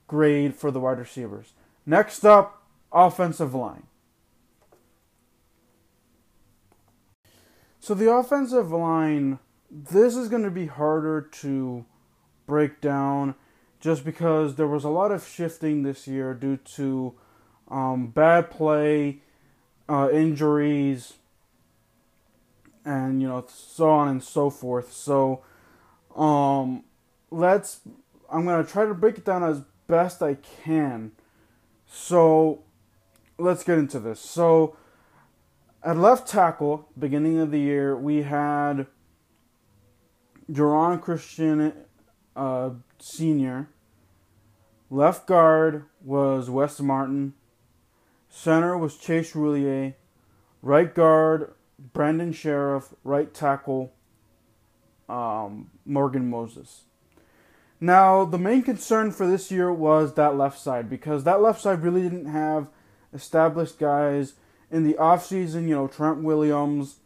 grade for the wide receivers. Next up, offensive line. So the offensive line, this is going to be harder to break down just because there was a lot of shifting this year due to um, bad play, uh, injuries, and you know so on and so forth. So um, let's I'm going to try to break it down as best I can. So let's get into this. So at left tackle, beginning of the year, we had Geron Christian uh, Sr. Left guard was Wes Martin. Center was Chase Roullier. Right guard, Brandon Scherff. Right tackle, um, Morgan Moses. Now, the main concern for this year was that left side because that left side really didn't have established guys in the offseason. You know, Trent Williams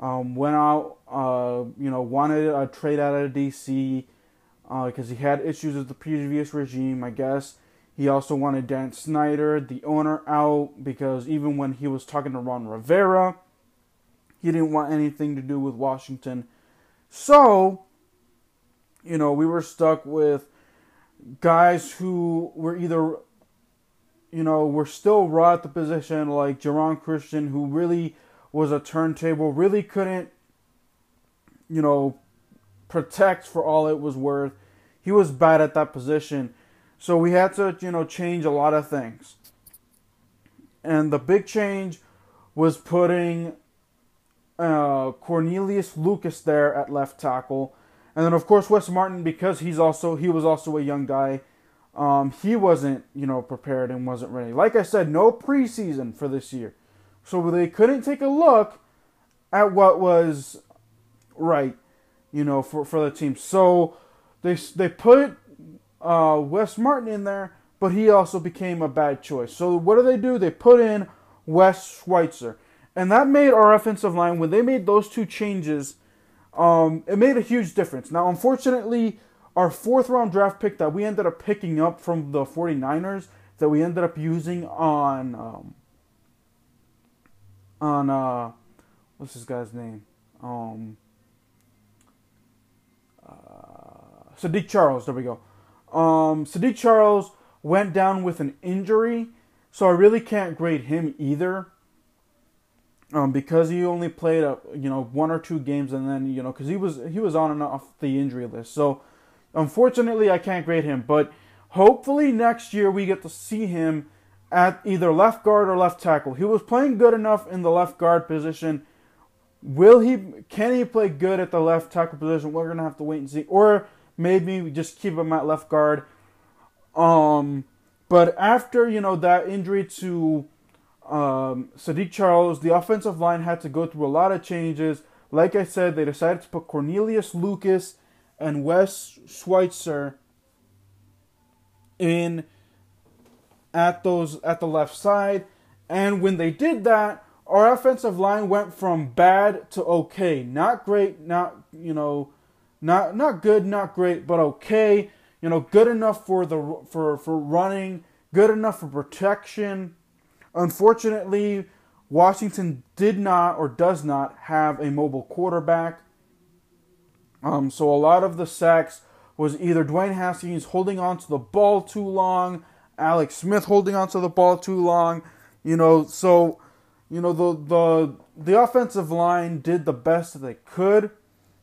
um, went out, uh, you know, wanted a trade out of DC because uh, he had issues with the previous regime, I guess. He also wanted Dan Snyder, the owner, out because even when he was talking to Ron Rivera, he didn't want anything to do with Washington. So, you know, we were stuck with guys who were either, you know, were still raw at the position, like Geron Christian, who really was a turntable, really couldn't, you know, protect for all it was worth. He was bad at that position. So we had to, you know, change a lot of things. And the big change was putting uh, Cornelius Lucas there at left tackle, and then of course Wes Martin because he's also he was also a young guy. Um, he wasn't you know prepared and wasn't ready. Like I said, no preseason for this year, so they couldn't take a look at what was right, you know, for for the team. So they they put uh, Wes Martin in there, but he also became a bad choice. So what do they do? They put in Wes Schweitzer. And that made our offensive line, when they made those two changes, um, it made a huge difference. Now, unfortunately, our fourth round draft pick that we ended up picking up from the 49ers, that we ended up using on, um, on, uh, what's this guy's name? Um, uh, Saahdiq Charles, there we go. Um, Saahdiq Charles went down with an injury, so I really can't grade him either um, because he only played a you know one or two games and then you know because he was he was on and off the injury list. So unfortunately, I can't grade him. But hopefully next year we get to see him at either left guard or left tackle. He was playing good enough in the left guard position. Will he? Can he play good at the left tackle position? We're gonna have to wait and see. Or maybe we just keep him at left guard. Um, but after you know that injury to um, Saahdiq Charles, the offensive line had to go through a lot of changes. Like I said, they decided to put Cornelius Lucas and Wes Schweitzer in at those at the left side. And when they did that, our offensive line went from bad to okay. Not great, not you know, not not good, not great, but okay. You know, good enough for the for for running, good enough for protection Unfortunately, Washington did not or does not have a mobile quarterback. Um, so a lot of the sacks was either Dwayne Haskins holding on to the ball too long, Alex Smith holding on to the ball too long. You know, so you know the the the offensive line did the best that they could.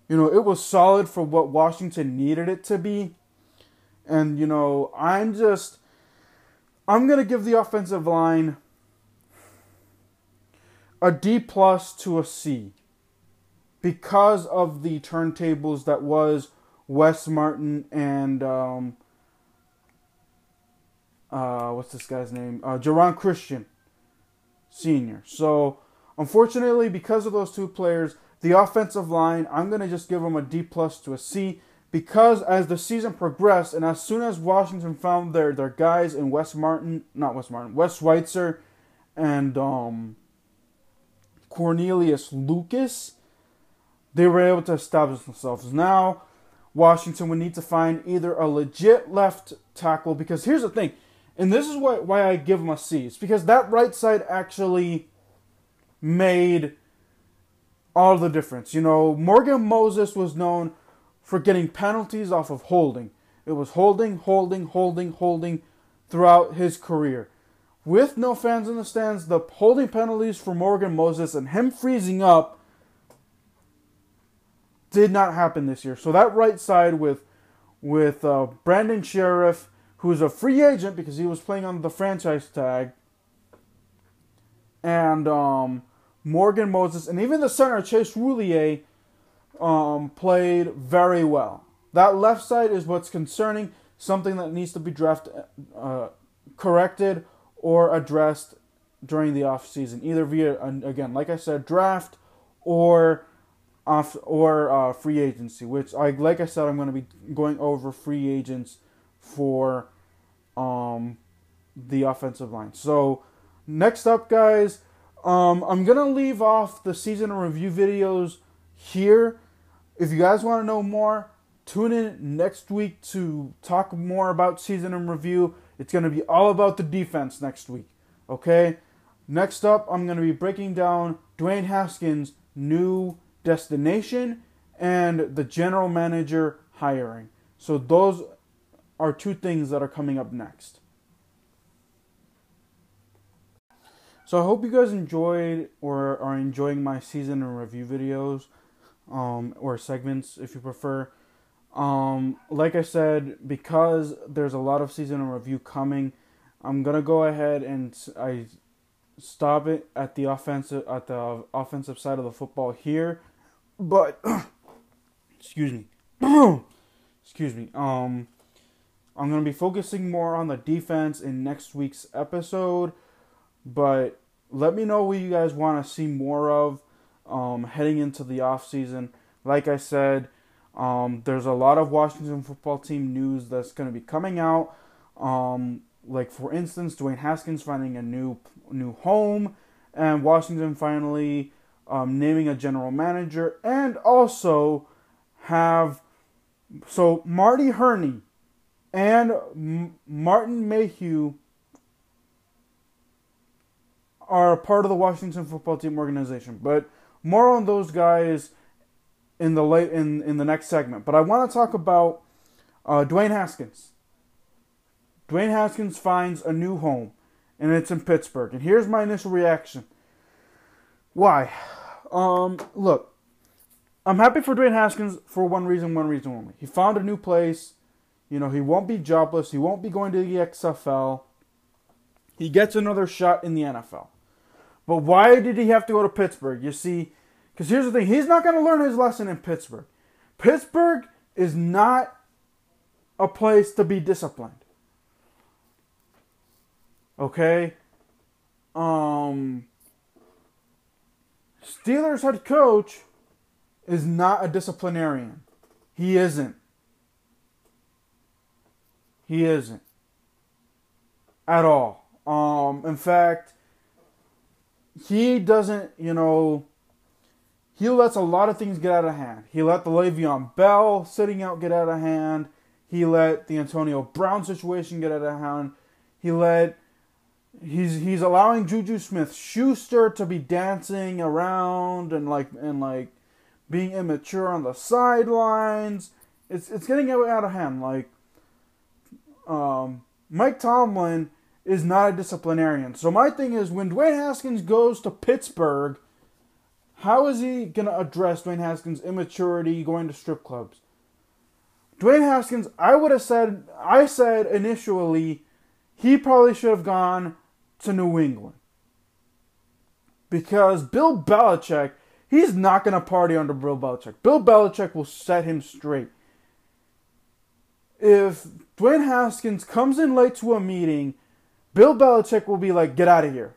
You know, it was solid for what Washington needed it to be. And you know, I'm just I'm going to give the offensive line a D plus to a C because of the turntables that was Wes Martin and um, uh, what's this guy's name? Uh, Geron Christian Senior. So unfortunately, because of those two players, the offensive line, I'm gonna just give them a D plus to a C because as the season progressed and as soon as Washington found their their guys in Wes Martin, not Wes Martin, Wes Schweitzer, and um, Cornelius Lucas, they were able to establish themselves. Now, Washington would need to find either a legit left tackle because here's the thing, and this is why, why I give them a C. It's because that right side actually made all the difference. You know, Morgan Moses was known for getting penalties off of holding. It was holding, holding, holding, holding throughout his career with no fans in the stands, the holding penalties for Morgan Moses and him freezing up did not happen this year. So that right side with with uh, Brandon Scherff, who's a free agent because he was playing on the franchise tag, and um, Morgan Moses, and even the center Chase Roullier um, played very well. That left side is what's concerning, something that needs to be draft uh, corrected or addressed during the off season, either via again, like I said, draft or off or uh, free agency. Which I like I said, I'm going to be going over free agents for um, the offensive line. So next up, guys, um, I'm gonna leave off the season review videos here. If you guys want to know more, tune in next week to talk more about season in review. It's gonna be all about the defense next week. Okay. Next up, I'm gonna be breaking down Dwayne Haskins' new destination and the general manager hiring. So those are two things that are coming up next. So I hope you guys enjoyed or are enjoying my season and review videos, um, or segments if you prefer. Um, like I said, because there's a lot of season review coming, I'm gonna go ahead and I stop it at the offensive at the offensive side of the football here, but excuse me, excuse me. Um, I'm gonna be focusing more on the defense in next week's episode. But let me know what you guys want to see more of um, heading into the off season. Like I said, um, there's a lot of Washington football team news that's going to be coming out. Um, like for instance, Dwayne Haskins finding a new new home, and Washington finally um, naming a general manager, and also have so Marty Hurney and M- Martin Mayhew are part of the Washington football team organization. But more on those guys in the late in, in the next segment. But I want to talk about uh, Dwayne Haskins. Dwayne Haskins finds a new home, and it's in Pittsburgh. And here's my initial reaction. Why? Um, look, I'm happy for Dwayne Haskins for one reason, one reason only. He found a new place. You know, he won't be jobless. He won't be going to the XFL. He gets another shot in the NFL. But why did he have to go to Pittsburgh? You see, because here's the thing he's not going to learn his lesson in Pittsburgh. Pittsburgh is not a place to be disciplined. Okay? Um, Steelers head coach is not a disciplinarian. He isn't. He isn't. At all. Um, in fact, he doesn't, you know, he lets a lot of things get out of hand. He let the Le'Veon Bell sitting out get out of hand. He let the Antonio Brown situation get out of hand. He let he's he's allowing Juju Smith Schuster to be dancing around and like and like being immature on the sidelines. It's it's getting out of hand. Like um, Mike Tomlin is not a disciplinarian. So my thing is when Dwayne Haskins goes to Pittsburgh, how is he going to address Dwayne Haskins' immaturity going to strip clubs? Dwayne Haskins, I would have said, I said initially, he probably should have gone to New England. Because Bill Belichick, he's not going to party under Bill Belichick. Bill Belichick will set him straight. If Dwayne Haskins comes in late to a meeting Bill Belichick will be like, "Get out of here,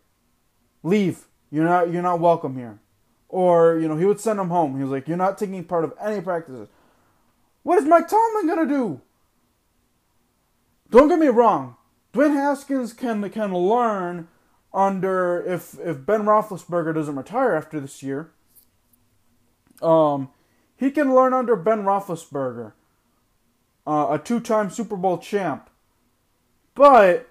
leave. You're not you're not welcome here," or you know he would send him home. He was like, "You're not taking part of any practices." What is Mike Tomlin gonna do? Don't get me wrong. Dwayne Haskins can can learn under if if Ben Roethlisberger doesn't retire after this year. Um, he can learn under Ben Roethlisberger, uh, a two-time Super Bowl champ. But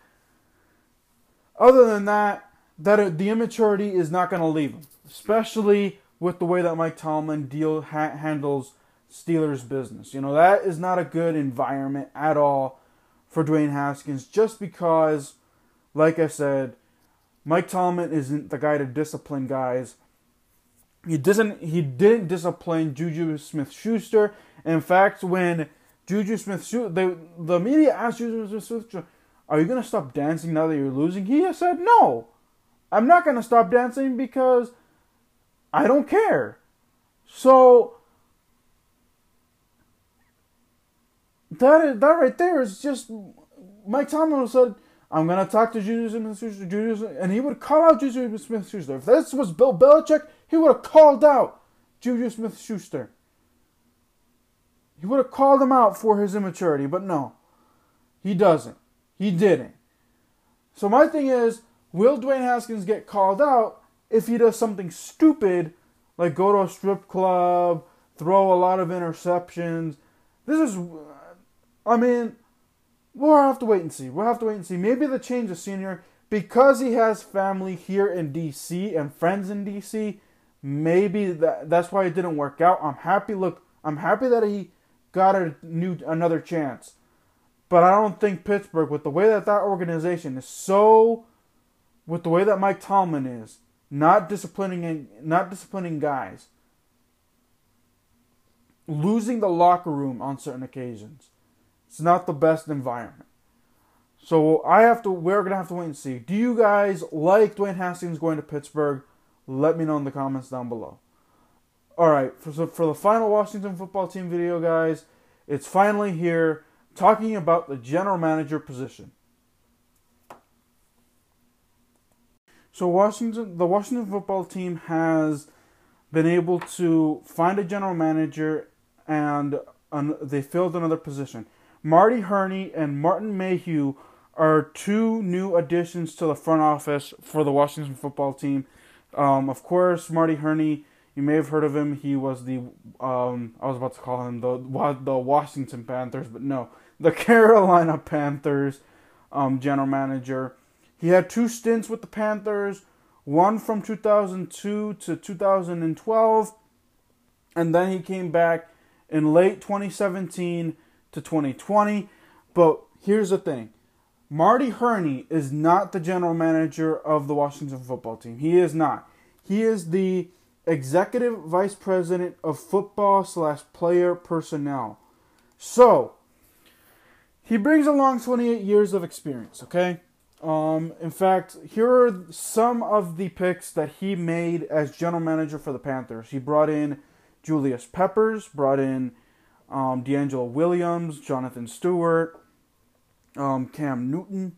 other than that, that the immaturity is not going to leave him, especially with the way that Mike Tomlin deal ha- handles Steelers business. You know that is not a good environment at all for Dwayne Haskins. Just because, like I said, Mike Tomlin isn't the guy to discipline guys. He doesn't. He didn't discipline Juju Smith-Schuster. In fact, when Juju Smith-Schuster, the media asked Juju Smith-Schuster are you going to stop dancing now that you're losing? He said, No. I'm not going to stop dancing because I don't care. So, that, that right there is just. Mike Tomlin said, I'm to talk to Juju Smith-Schuster, and he would call out Juju Smith-Schuster. If this was Bill Belichick, he would have called out Juju Smith Schuster. He would have called him out for his immaturity, but no. He doesn't. He didn't. So my thing is, will Dwayne Haskins get called out if he does something stupid like go to a strip club, throw a lot of interceptions? This is, I mean, we'll have to wait and see. We'll have to wait and see. Maybe the change of senior because he has family here in DC and friends in DC. Maybe that that's why it didn't work out. I'm happy. Look, I'm happy that he got a new another chance. But I don't think Pittsburgh, with the way that that organization is so, with the way that Mike Tomlin is, not disciplining not disciplining guys, losing the locker room on certain occasions. It's not the best environment. So I have to. We're gonna have to wait and see. Do you guys like Dwayne Haskins going to Pittsburgh? Let me know in the comments down below. All right, for so for the final Washington football team video, guys, it's finally here, talking about the general manager position. So Washington, the Washington football team has been able to find a general manager, and they filled another position. Marty Hurney and Martin Mayhew are two new additions to the front office for the Washington football team. Um, of course, Marty Hurney, you may have heard of him. He was the um, I was about to call him the the Washington Panthers, but no, the Carolina Panthers um, general manager. He had two stints with the Panthers, one from 2002 to 2012, and then he came back in late 2017 to 2020. But here's the thing Marty Hurney is not the general manager of the Washington football team. He is not. He is the executive vice president of football slash player personnel. So he brings along 28 years of experience. Okay. Um, in fact, here are some of the picks that he made as general manager for the Panthers. He brought in Julius Peppers, brought in um, DeAngelo Williams, Jonathan Stewart, um, Cam Newton,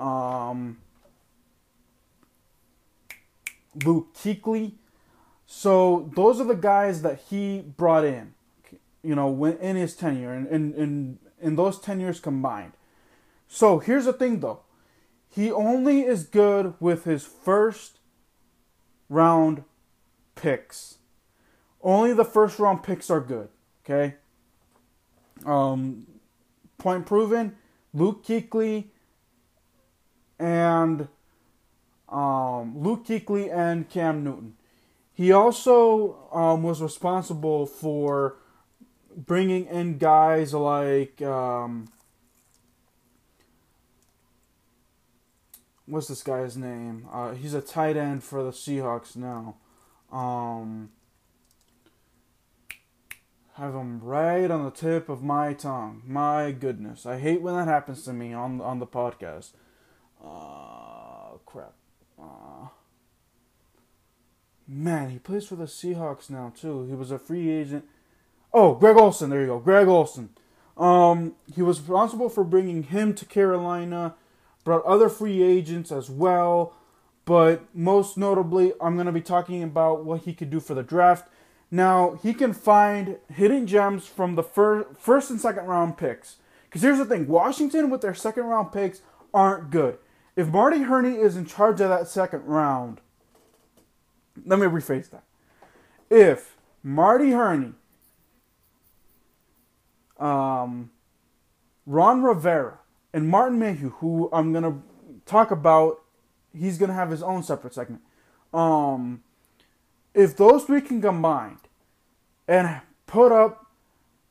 um, Luke Kuechly. So those are the guys that he brought in, you know, in his tenure and in, in, in those ten years combined. So here's the thing though. He only is good with his first round picks. Only the first round picks are good. Okay. Um, point proven. Luke Kuechly and um, Luke Kuechly and Cam Newton. He also um, was responsible for bringing in guys like um, what's this guy's name? Uh, he's a tight end for the Seahawks now. Um, have him right on the tip of my tongue. My goodness, I hate when that happens to me on on the podcast. Uh, crap. Uh, man, he plays for the Seahawks now too. He was a free agent. Oh, Greg Olsen. There you go, Greg Olsen. Um, he was responsible for bringing him to Carolina. Brought other free agents as well, but most notably, I'm going to be talking about what he could do for the draft now he can find hidden gems from the fir- first and second round picks. Because here's the thing: Washington with their second round picks aren't good. If Marty Hurney is in charge of that second round, let me rephrase that. If Marty Hurney, um, Ron Rivera, and Martin Mayhew, who I'm gonna talk about, he's gonna have his own separate segment. Um, if those three can combine and put up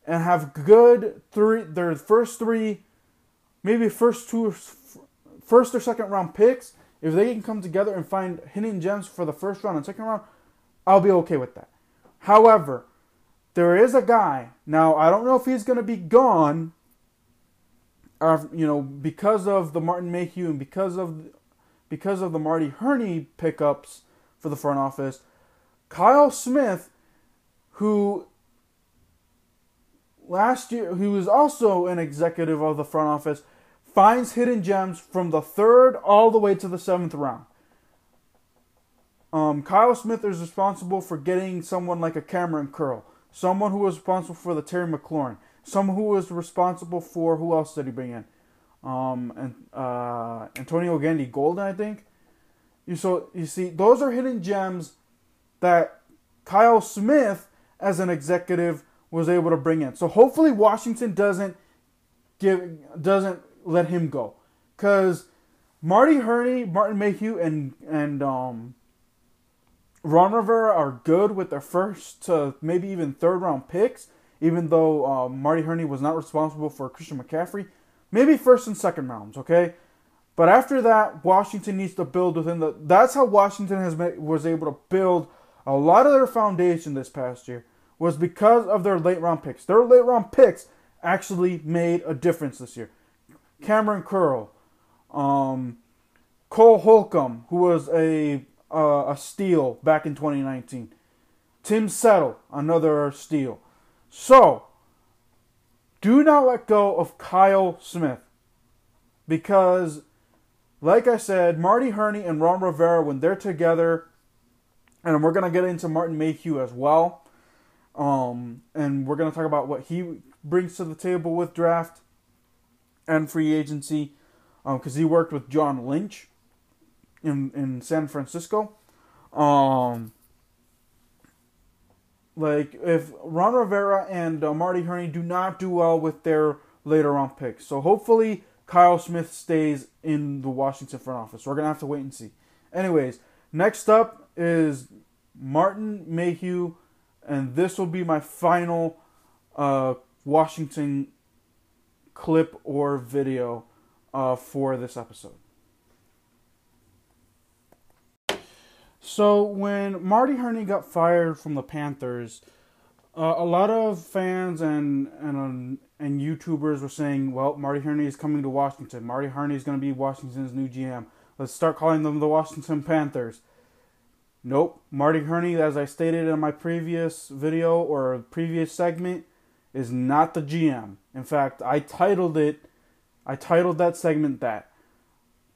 and have good three their first three maybe first two first or second round picks if they can come together and find hidden gems for the first round and second round i'll be okay with that however there is a guy now i don't know if he's to be gone you know because of the martin mayhew and because of because of the marty Hurney pickups for the front office kyle smith who last year, who was also an executive of the front office, finds hidden gems from the third all the way to the seventh round. Um, Kyle Smith is responsible for getting someone like a Kamren Curl, someone who was responsible for the Terry McLaurin, someone who was responsible for who else did he bring in? Um, and uh, Antonio Gandy Golden, I think. You so you see, those are hidden gems that Kyle Smith, as an executive, was able to bring in. So hopefully Washington doesn't give doesn't let him go, because Marty Hurney, Martin Mayhew, and and um, Ron Rivera are good with their first to maybe even third round picks. Even though uh, Marty Hurney was not responsible for Christian McCaffrey, maybe first and second rounds, okay. But after that, Washington needs to build within the. That's how Washington has was able to build a lot of their foundation this past year was because of their late round picks. Their late round picks actually made a difference this year. Kamren Curl, um, Cole Holcomb, who was a uh, a steal back in 2019. Tim Settle, another steal. So, do not let go of Kyle Smith because, like I said, Marty Hurney and Ron Rivera, when they're together, and we're gonna get into Martin Mayhew as well. Um, and we're gonna talk about what he brings to the table with draft and free agency, because um, he worked with John Lynch in in San Francisco. Um, like if Ron Rivera and uh, Marty Hurney do not do well with their later round picks, so hopefully Kyle Smith stays in the Washington front office. We're gonna have to wait and see. Anyways, next up is Martin Mayhew, and this will be my final uh, Washington clip or video uh, for this episode. So when Marty Hurney got fired from the Panthers, uh, a lot of fans and and um, and YouTubers were saying, "Well, Marty Hurney is coming to Washington. Marty Hurney is going to be Washington's new GM. Let's start calling them the Washington Panthers." Nope. Marty Hurney, as I stated in my previous video or previous segment, is not the GM. In fact, I titled it, I titled that segment that.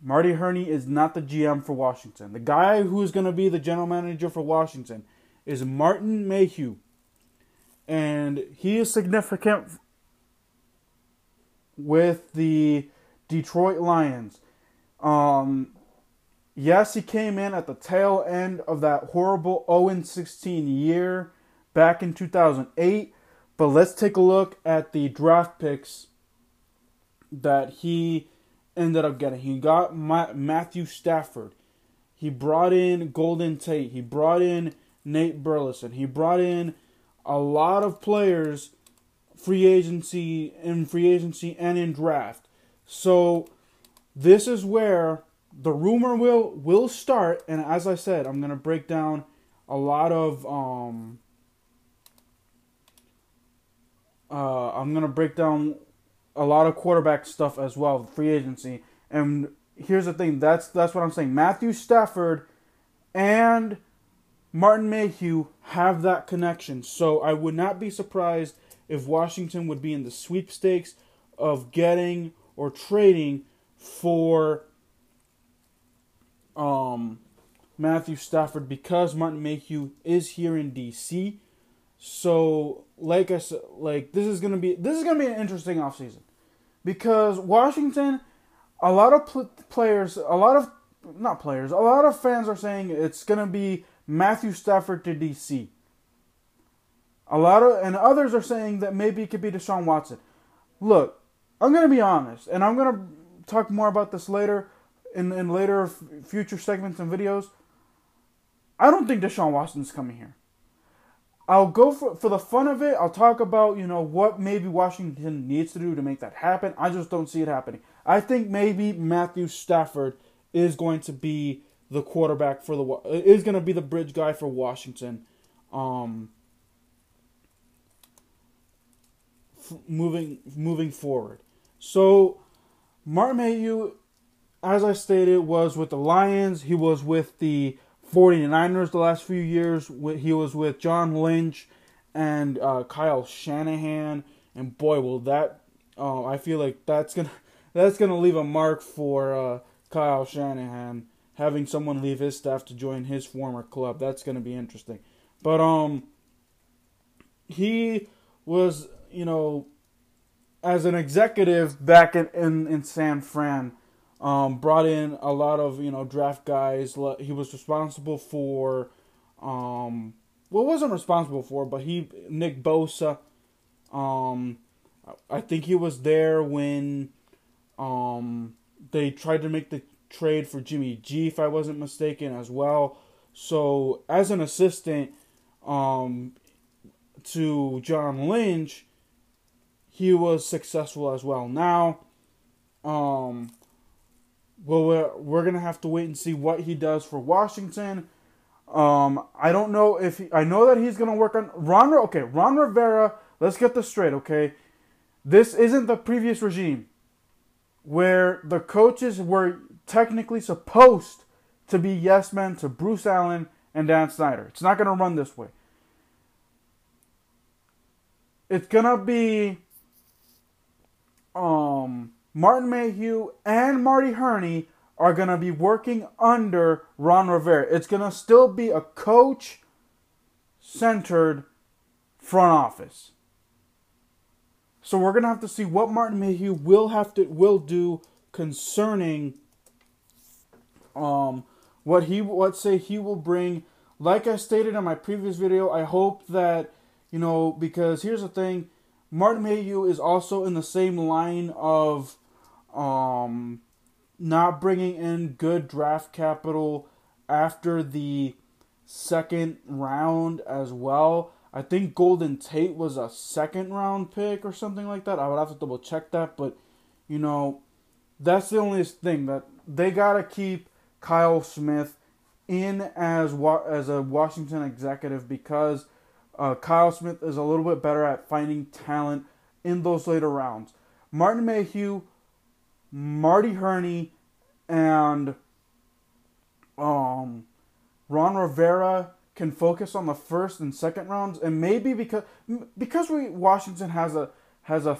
Marty Hurney is not the GM for Washington. The guy who is going to be the general manager for Washington is Martin Mayhew. And he is significant with the Detroit Lions. Um, Yes, he came in at the tail end of that horrible 0 16 year back in 2008. But let's take a look at the draft picks that he ended up getting. He got Matthew Stafford. He brought in Golden Tate. He brought in Nate Burleson. He brought in a lot of players free agency in free agency and in draft. So this is where the rumor will will start, and as I said, I'm gonna break down a lot of um. Uh, I'm gonna break down a lot of quarterback stuff as well, free agency. And here's the thing: that's that's what I'm saying. Matthew Stafford and Martin Mayhew have that connection, so I would not be surprised if Washington would be in the sweepstakes of getting or trading for um, Matthew Stafford because Martin Mayhew is here in DC. So, like I said, like this is gonna be this is gonna be an interesting offseason because Washington, a lot of pl- players, a lot of not players, a lot of fans are saying it's gonna be Matthew Stafford to DC. A lot of and others are saying that maybe it could be Deshaun Watson. Look, I'm gonna be honest, and I'm gonna talk more about this later in, in later f- future segments and videos, I don't think Deshaun Watson's coming here. I'll go for for the fun of it. I'll talk about you know what maybe Washington needs to do to make that happen. I just don't see it happening. I think maybe Matthew Stafford is going to be the quarterback for the is going to be the bridge guy for Washington. Um, f- moving moving forward. So Martin Mayhew as I stated, was with the Lions. He was with the 49ers the last few years. He was with John Lynch and uh, Kyle Shanahan. And boy, will that uh, I feel like that's gonna that's gonna leave a mark for uh, Kyle Shanahan having someone leave his staff to join his former club. That's to be interesting. But um he was, you know, as an executive back in in, in San Fran, um, brought in a lot of you know draft guys. He was responsible for, um, well, wasn't responsible for, but he Nick Bosa. Um, I think he was there when, um, they tried to make the trade for Jimmy G, if I wasn't mistaken, as well. So as an assistant, um, to John Lynch, he was successful as well. Now, um, well, we're, we're gonna have to wait and see what he does for Washington. Um, I don't know if he, I know that he's gonna work on Ron. Okay, Ron Rivera. Let's get this straight. Okay, this isn't the previous regime where the coaches were technically supposed to be yes men to Bruce Allen and Dan Snyder. It's not gonna run this way. It's gonna be um Martin Mayhew and Marty Hurney are going to be working under Ron Rivera. It's going to still be a coach centered front office. So we're going to have to see what Martin Mayhew will have to will do concerning um what he let's say he will bring like I stated in my previous video, I hope that you know because here's the thing Martin Mayhew is also in the same line of um, not bringing in good draft capital after the second round as well. I think Golden Tate was a second round pick or something like that. I would have to double check that, but you know, that's the only thing that they gotta keep Kyle Smith in as as a Washington executive because uh, Kyle Smith is a little bit better at finding talent in those later rounds. Martin Mayhew Marty Hurney and um, Ron Rivera can focus on the first and second rounds, and maybe because because we Washington has a has a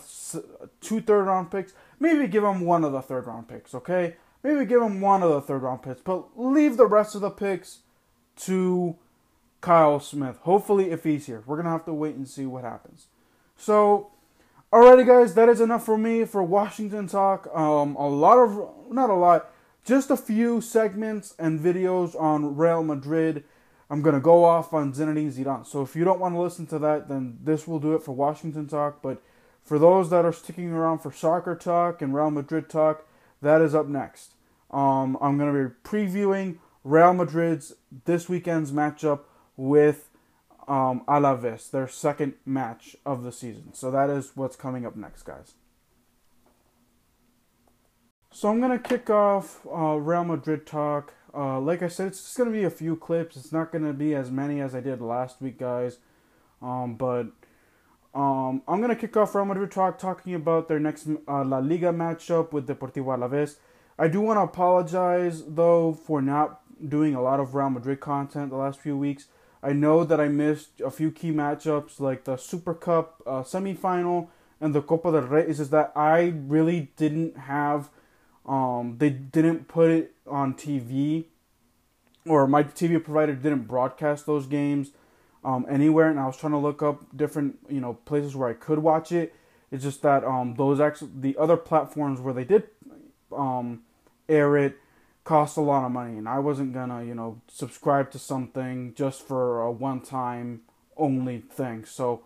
two third round picks, maybe give them one of the third round picks. Okay, maybe give them one of the third round picks, but leave the rest of the picks to Kyle Smith. Hopefully, if he's here, we're gonna have to wait and see what happens. So Alrighty, guys, that is enough for me for Washington talk. Um, a lot of, not a lot, just a few segments and videos on Real Madrid. I'm gonna go off on Zinedine Zidane. So if you don't want to listen to that, then this will do it for Washington talk. But for those that are sticking around for soccer talk and Real Madrid talk, that is up next. Um, I'm gonna be previewing Real Madrid's this weekend's matchup with um, Alaves, their second match of the season. So that is what's coming up next, guys. So I'm gonna kick off uh, Real Madrid talk. Uh, like I said, it's just gonna be a few clips. It's not gonna be as many as I did last week, guys. Um, but um, I'm gonna kick off Real Madrid talk talking about their next uh, La Liga matchup with Deportivo Alaves. I do want to apologize though for not doing a lot of Real Madrid content the last few weeks. I know that I missed a few key matchups like the Super Cup uh, semifinal and the Copa del Rey. Is that I really didn't have, um, they didn't put it on TV, or my TV provider didn't broadcast those games um, anywhere, and I was trying to look up different you know places where I could watch it. It's just that um, those actually the other platforms where they did um, air it cost a lot of money and I wasn't gonna, you know, subscribe to something just for a one time only thing. So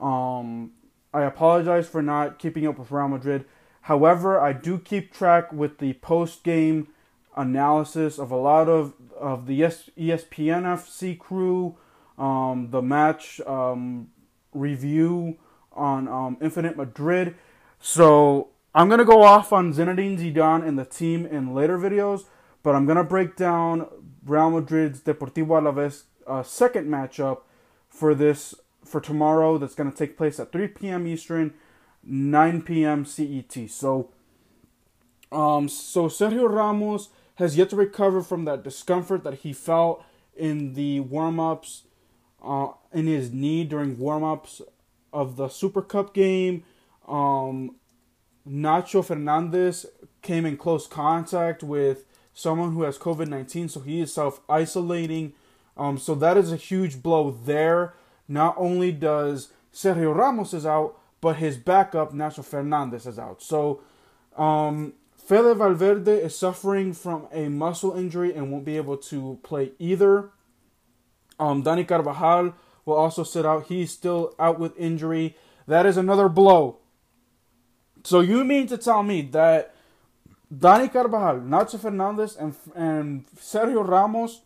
um I apologize for not keeping up with Real Madrid. However, I do keep track with the post game analysis of a lot of of the ESPN FC crew, um, the match um, review on um, Infinite Madrid. So I'm gonna go off on Zinedine Zidane and the team in later videos, but I'm gonna break down Real Madrid's Deportivo Alaves uh, second matchup for this for tomorrow. That's gonna take place at 3 p.m. Eastern, 9 p.m. CET. So, um, so Sergio Ramos has yet to recover from that discomfort that he felt in the warm-ups, uh, in his knee during warm-ups of the Super Cup game. Um, Nacho Fernandez came in close contact with someone who has COVID 19, so he is self isolating. Um, so that is a huge blow there. Not only does Sergio Ramos is out, but his backup, Nacho Fernandez, is out. So um, Fede Valverde is suffering from a muscle injury and won't be able to play either. Um, Dani Carvajal will also sit out. He's still out with injury. That is another blow. So you mean to tell me that Dani Carvajal, Nacho Fernandez, and and Sergio Ramos,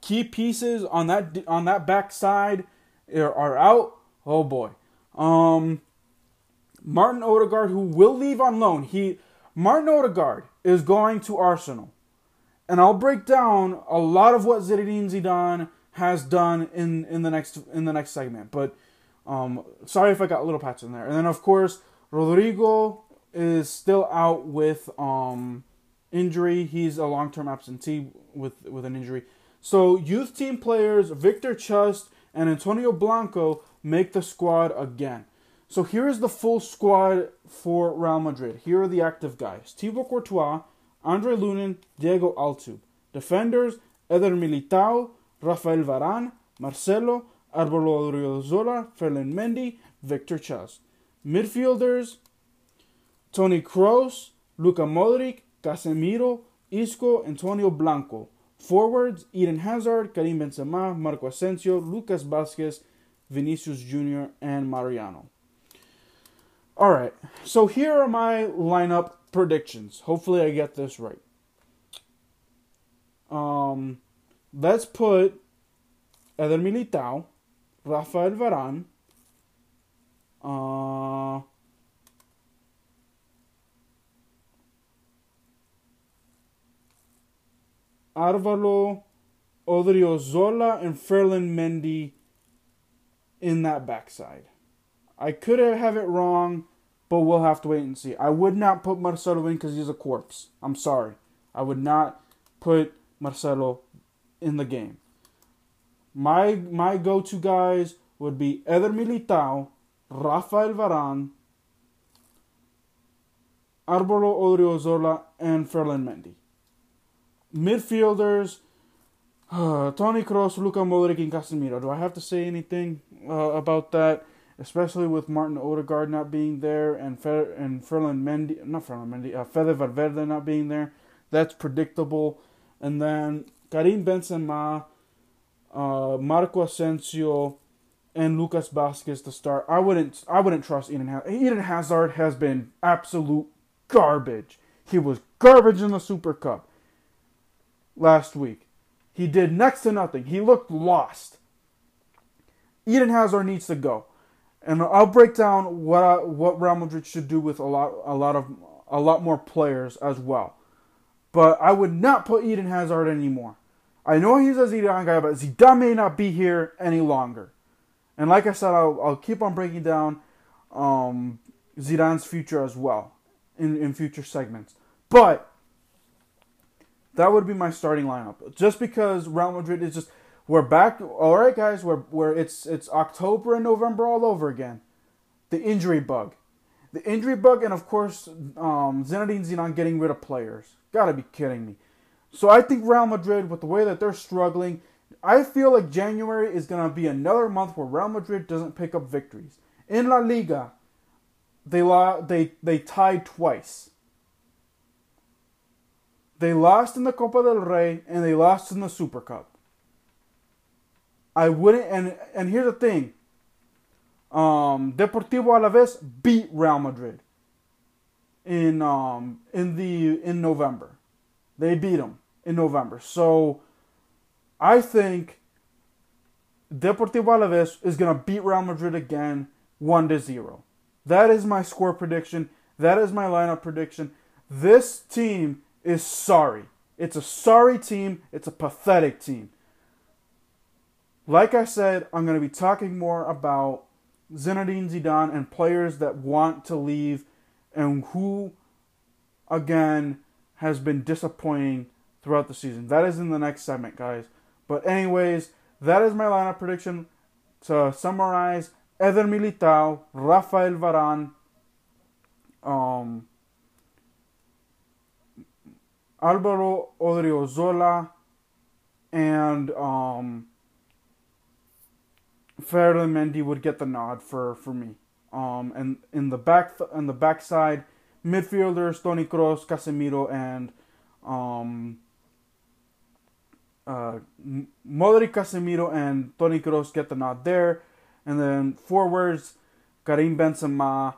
key pieces on that on that backside, are, out? Oh boy. Um, Martin Odegaard, who will leave on loan. He Martin Odegaard is going to Arsenal, and I'll break down a lot of what Zinedine Zidane has done in in the next in the next segment. But um, sorry if I got little patch in there. And then of course Rodrygo is still out with um, injury. He's a long term absentee with with an injury. So youth team players Victor Chust and Antonio Blanco make the squad again. So here is the full squad for Real Madrid. Here are the active guys: Thibaut Courtois, Andre Lunin, Diego Altube. Defenders: Eder Militao, Rafael Varane, Marcelo, Alvaro Odriozola, Ferland Mendy, Victor Chas. Midfielders, Toni Kroos, Luka Modric, Casemiro, Isco, Antonio Blanco. Forwards, Eden Hazard, Karim Benzema, Marco Asensio, Lucas Vázquez, Vinicius Jr., and Mariano. All right, so here are my lineup predictions. Hopefully, I get this right. Um, let's put Eder Militao, Rafael Varane, uh, Alvaro, Odriozola, and Ferland Mendy in that backside. I could have it wrong, but we'll have to wait and see. I would not put Marcelo in because he's a corpse. I'm sorry. I would not put Marcelo in the game. My my go-to guys would be Eder Militao, Rafael Varane, Alvaro Odriozola, and Ferland Mendy. Midfielders, uh, Toni Kroos, Luka Modric, and Casemiro. Do I have to say anything uh, about that? Especially with Martin Odegaard not being there and Fer- and Ferland Mendy, not Ferland Mendy, uh, Fede Valverde not being there. That's predictable. And then Karim Benzema, uh, Marco Asensio, and Lucas Vázquez to start. I wouldn't I wouldn't trust Eden Hazard. Eden Hazard has been absolute garbage. He was garbage in the Super Cup last week. He did next to nothing. He looked lost. Eden Hazard needs to go. And I'll break down what I, what Real Madrid should do with a lot a lot of a lot more players as well. But I would not put Eden Hazard anymore. I know he's a Zidane guy, but Zidane may not be here any longer. And like I said, I'll, I'll keep on breaking down um, Zidane's future as well in, in future segments. But that would be my starting lineup. Just because Real Madrid is just we're back. All right, guys, we're, we're it's it's October and November all over again. The injury bug, the injury bug, and of course um, Zinedine Zidane getting rid of players. Gotta be kidding me. So I think Real Madrid, with the way that they're struggling, I feel like January is going to be another month where Real Madrid doesn't pick up victories. In La Liga, they they they tied twice. They lost in the Copa del Rey and they lost in the Super Cup. I wouldn't and and here's the thing. Um, Deportivo Alaves beat Real Madrid in um in the in November. They beat them in November. So I think Deportivo Alaves is going to beat Real Madrid again 1 to 0. That is my score prediction. That is my lineup prediction. This team is sorry. It's a sorry team. It's a pathetic team. Like I said, I'm going to be talking more about Zinedine Zidane and players that want to leave and who, again, has been disappointing throughout the season. That is in the next segment, guys. But anyways, that is my lineup prediction. To summarize, Eder Militao, Rafael Varane, um, Alvaro Odriozola and um, Mendy would get the nod for, for me. Um, and in the back on the backside, midfielders Toni Kroos, Casemiro, and um, uh, Modric, Casemiro, and Toni Kroos get the nod there. And then forwards, Karim Benzema,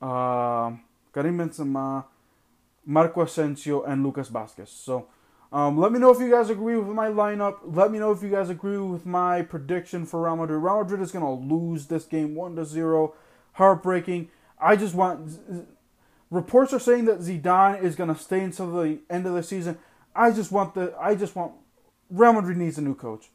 uh, Karim Benzema, Marco Asensio, and Lucas Vázquez. So um, let me know if you guys agree with my lineup. Let me know if you guys agree with my prediction for Real Madrid. Real Madrid is going to lose this game 1 to 0. Heartbreaking. I just want. Reports are saying that Zidane is going to stay until the end of the season. I just want the. I just want. Real Madrid needs a new coach.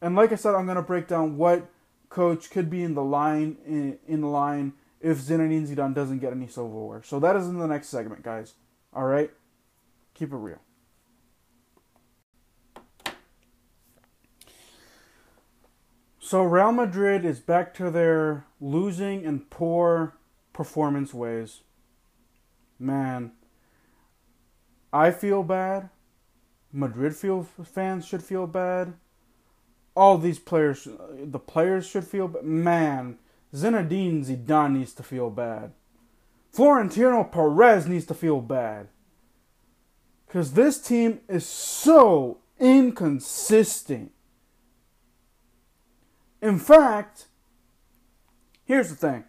And like I said, I'm going to break down what coach could be in the line in, in the line if Zinedine Zidane doesn't get any silverware. So that is in the next segment, guys. All right, keep it real. So Real Madrid is back to their losing and poor performance ways. Man, I feel bad. Madrid feel fans should feel bad. All these players, the players should feel bad. Man, Zinedine Zidane needs to feel bad. Florentino Perez needs to feel bad. Because this team is so inconsistent. In fact, here's the thing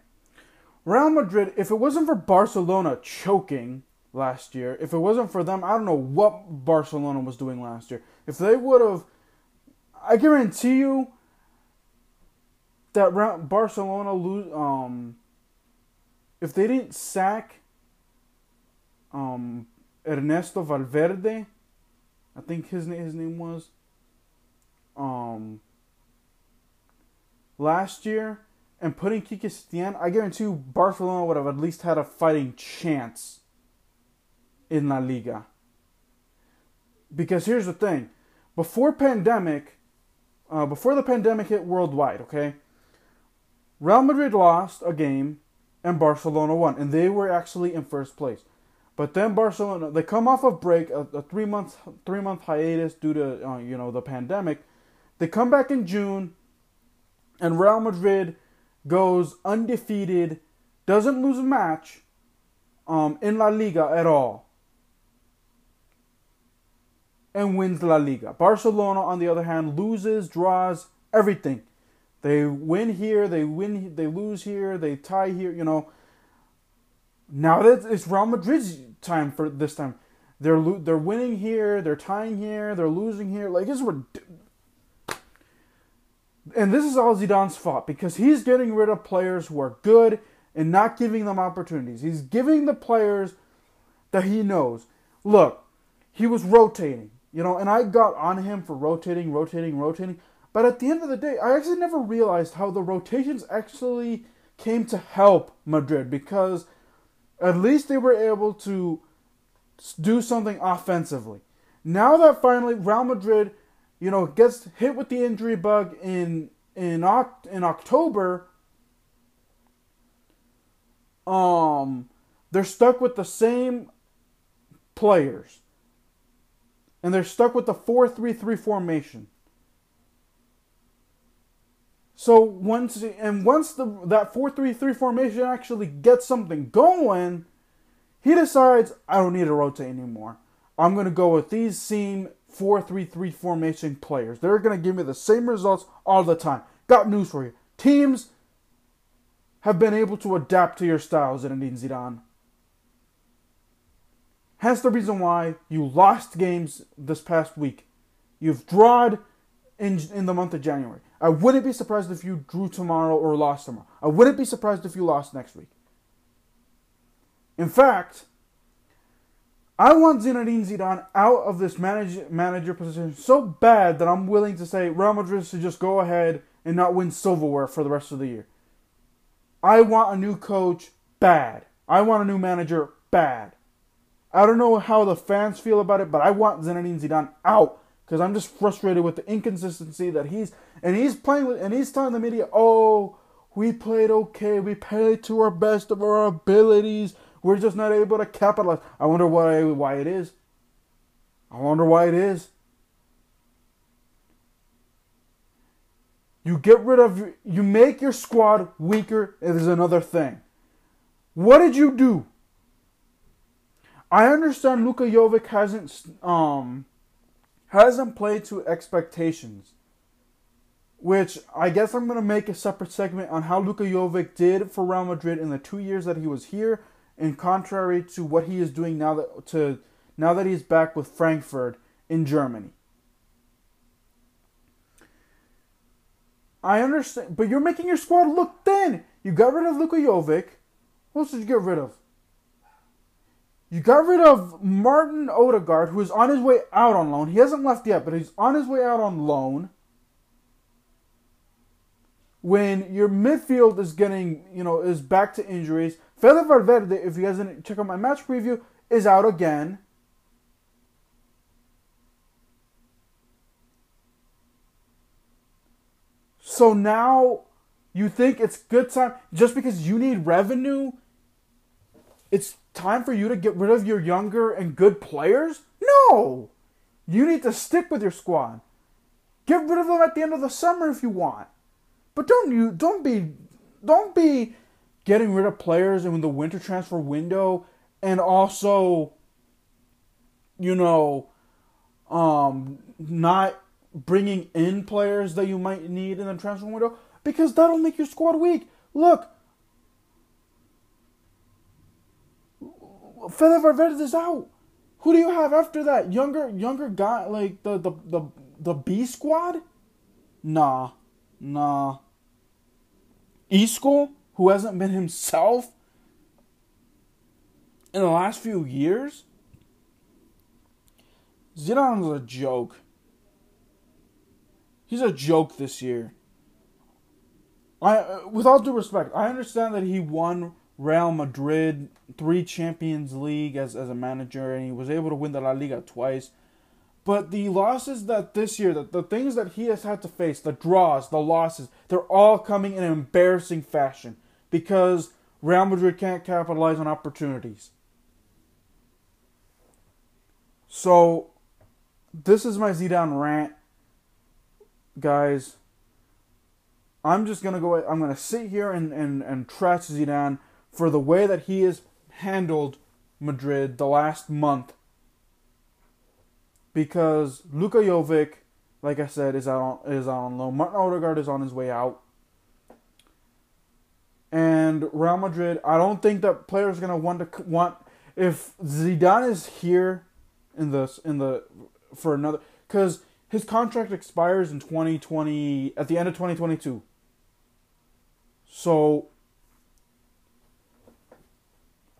Real Madrid, if it wasn't for Barcelona choking last year, if it wasn't for them, I don't know what Barcelona was doing last year. If they would have, I guarantee you that Barcelona lose. Um, if they didn't sack um, Ernesto Valverde, I think his name, his name was. Um, last year and putting Kike Setien, I guarantee you Barcelona would have at least had a fighting chance in La Liga. Because here's the thing, before pandemic, uh, before the pandemic hit worldwide, okay, Real Madrid lost a game and Barcelona won, and they were actually in first place. But then Barcelona, they come off of break, a, a three month three month hiatus due to uh, you know the pandemic. They come back in June and Real Madrid goes undefeated, doesn't lose a match um, in La Liga at all, and wins La Liga. Barcelona, on the other hand, loses, draws, everything. They win here, they win, they lose here, they tie here. You know. Now that it's Real Madrid's time for this time, they're they're winning here, they're tying here, they're losing here. Like it's and this is all Zidane's fault because he's getting rid of players who are good and not giving them opportunities. He's giving the players that he knows. Look, he was rotating, you know, and I got on him for rotating, rotating, rotating. But at the end of the day, I actually never realized how the rotations actually came to help Madrid because at least they were able to do something offensively. Now that finally Real Madrid you know, gets hit with the injury bug in in Oct- in October, um, they're stuck with the same players, and they're stuck with the four-three-three formation. So once and once the that four-three-three formation actually gets something going, he decides I don't need to rotate anymore. I'm gonna go with these same 4-3-3 formation players. They're going to give me the same results all the time. Got news for you. Teams have been able to adapt to your styles, Zinedine Zidane. Hence the reason why you lost games this past week. You've drawn in, in the month of January. I wouldn't be surprised if you drew tomorrow or lost tomorrow. I wouldn't be surprised if you lost next week. In fact, I want Zinedine Zidane out of this manage, manager position so bad that I'm willing to say Real Madrid should just go ahead and not win silverware for the rest of the year. I want a new coach bad. I want a new manager bad. I don't know how the fans feel about it, but I want Zinedine Zidane out because I'm just frustrated with the inconsistency that he's and he's playing with and he's telling the media, "Oh, we played okay. We played to our best of our abilities." We're just not able to capitalize. I wonder why why it is. I wonder why it is. You get rid of, you make your squad weaker is another thing. What did you do? I understand Luka Jovic hasn't um hasn't played to expectations. Which I guess I'm gonna make a separate segment on how Luka Jovic did for Real Madrid in the two years that he was here, in contrary to what he is doing now that to now that he's back with Frankfurt in Germany. I understand, but you're making your squad look thin. You got rid of Luka Jovic. What else did you get rid of? You got rid of Martin Odegaard, who is on his way out on loan. He hasn't left yet, but he's on his way out on loan. When your midfield is getting, you know, is back to injuries. Fede Valverde, if you guys didn't check out my match preview, is out again. So now you think it's good time just because you need revenue? It's time for you to get rid of your younger and good players? No. You need to stick with your squad. Get rid of them at the end of the summer if you want. But don't you don't be don't be getting rid of players in the winter transfer window and also you know um not bringing in players that you might need in the transfer window because that'll make your squad weak. Look, Valverde is out. Who do you have after that? Younger, younger guy like the the the the B squad? Nah, nah. Isco, who hasn't been himself in the last few years. Zidane's a joke. He's a joke this year. I, uh, with all due respect, I understand that he won Real Madrid three Champions League as, as a manager, and he was able to win the La Liga twice. But the losses that this year, the, the things that he has had to face, the draws, the losses, they're all coming in an embarrassing fashion because Real Madrid can't capitalize on opportunities. So, this is my Zidane rant guys, I'm just gonna go. I'm gonna sit here and and and trash Zidane for the way that he has handled Madrid the last month. Because Luka Jovic, like I said, is out on, is out on loan. Martin Odegaard is on his way out. And Real Madrid, I don't think that players are gonna want to want if Zidane is here in the in the for another because his contract expires in 2020 at the end of 2022. So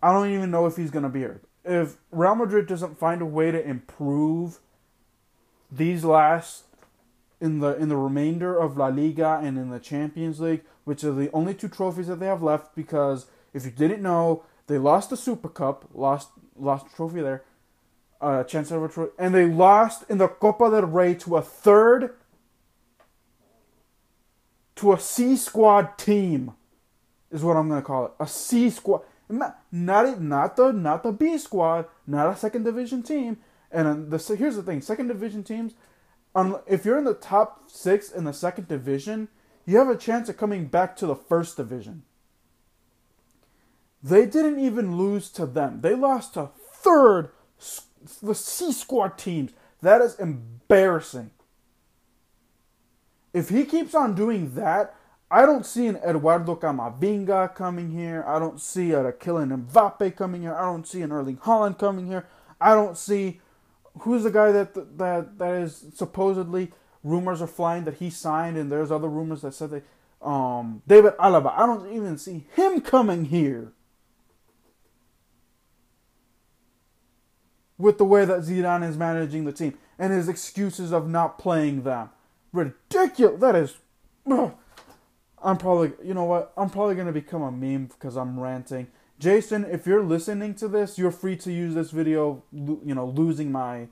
I don't even know if he's going to be here. If Real Madrid doesn't find a way to improve these last in the in the remainder of La Liga and in the Champions League, which are the only two trophies that they have left because if you didn't know, they lost the Super Cup, lost lost the trophy there uh, chance of a trophy, and they lost in the Copa del Rey to a third, to a C squad team, is what I'm gonna call it. A C squad, not not not the not the B squad, not a second division team. And uh, the here's the thing: second division teams, if you're in the top six in the second division, you have a chance of coming back to the first division. They didn't even lose to them. They lost to third the C squad teams. That is embarrassing. If he keeps on doing that, I don't see an Eduardo Camavinga coming here. I don't see a Kylian Mbappe coming here. I don't see an Erling Haaland coming here. I don't see who's the guy that that that is supposedly rumors are flying that he signed, and there's other rumors that said that um, David Alaba. I don't even see him coming here. with the way that Zidane is managing the team and his excuses of not playing them. Ridiculous. That is. Ugh. I'm probably, you know what? I'm probably going to become a meme because I'm ranting. Jason, if you're listening to this, you're free to use this video, you know, losing my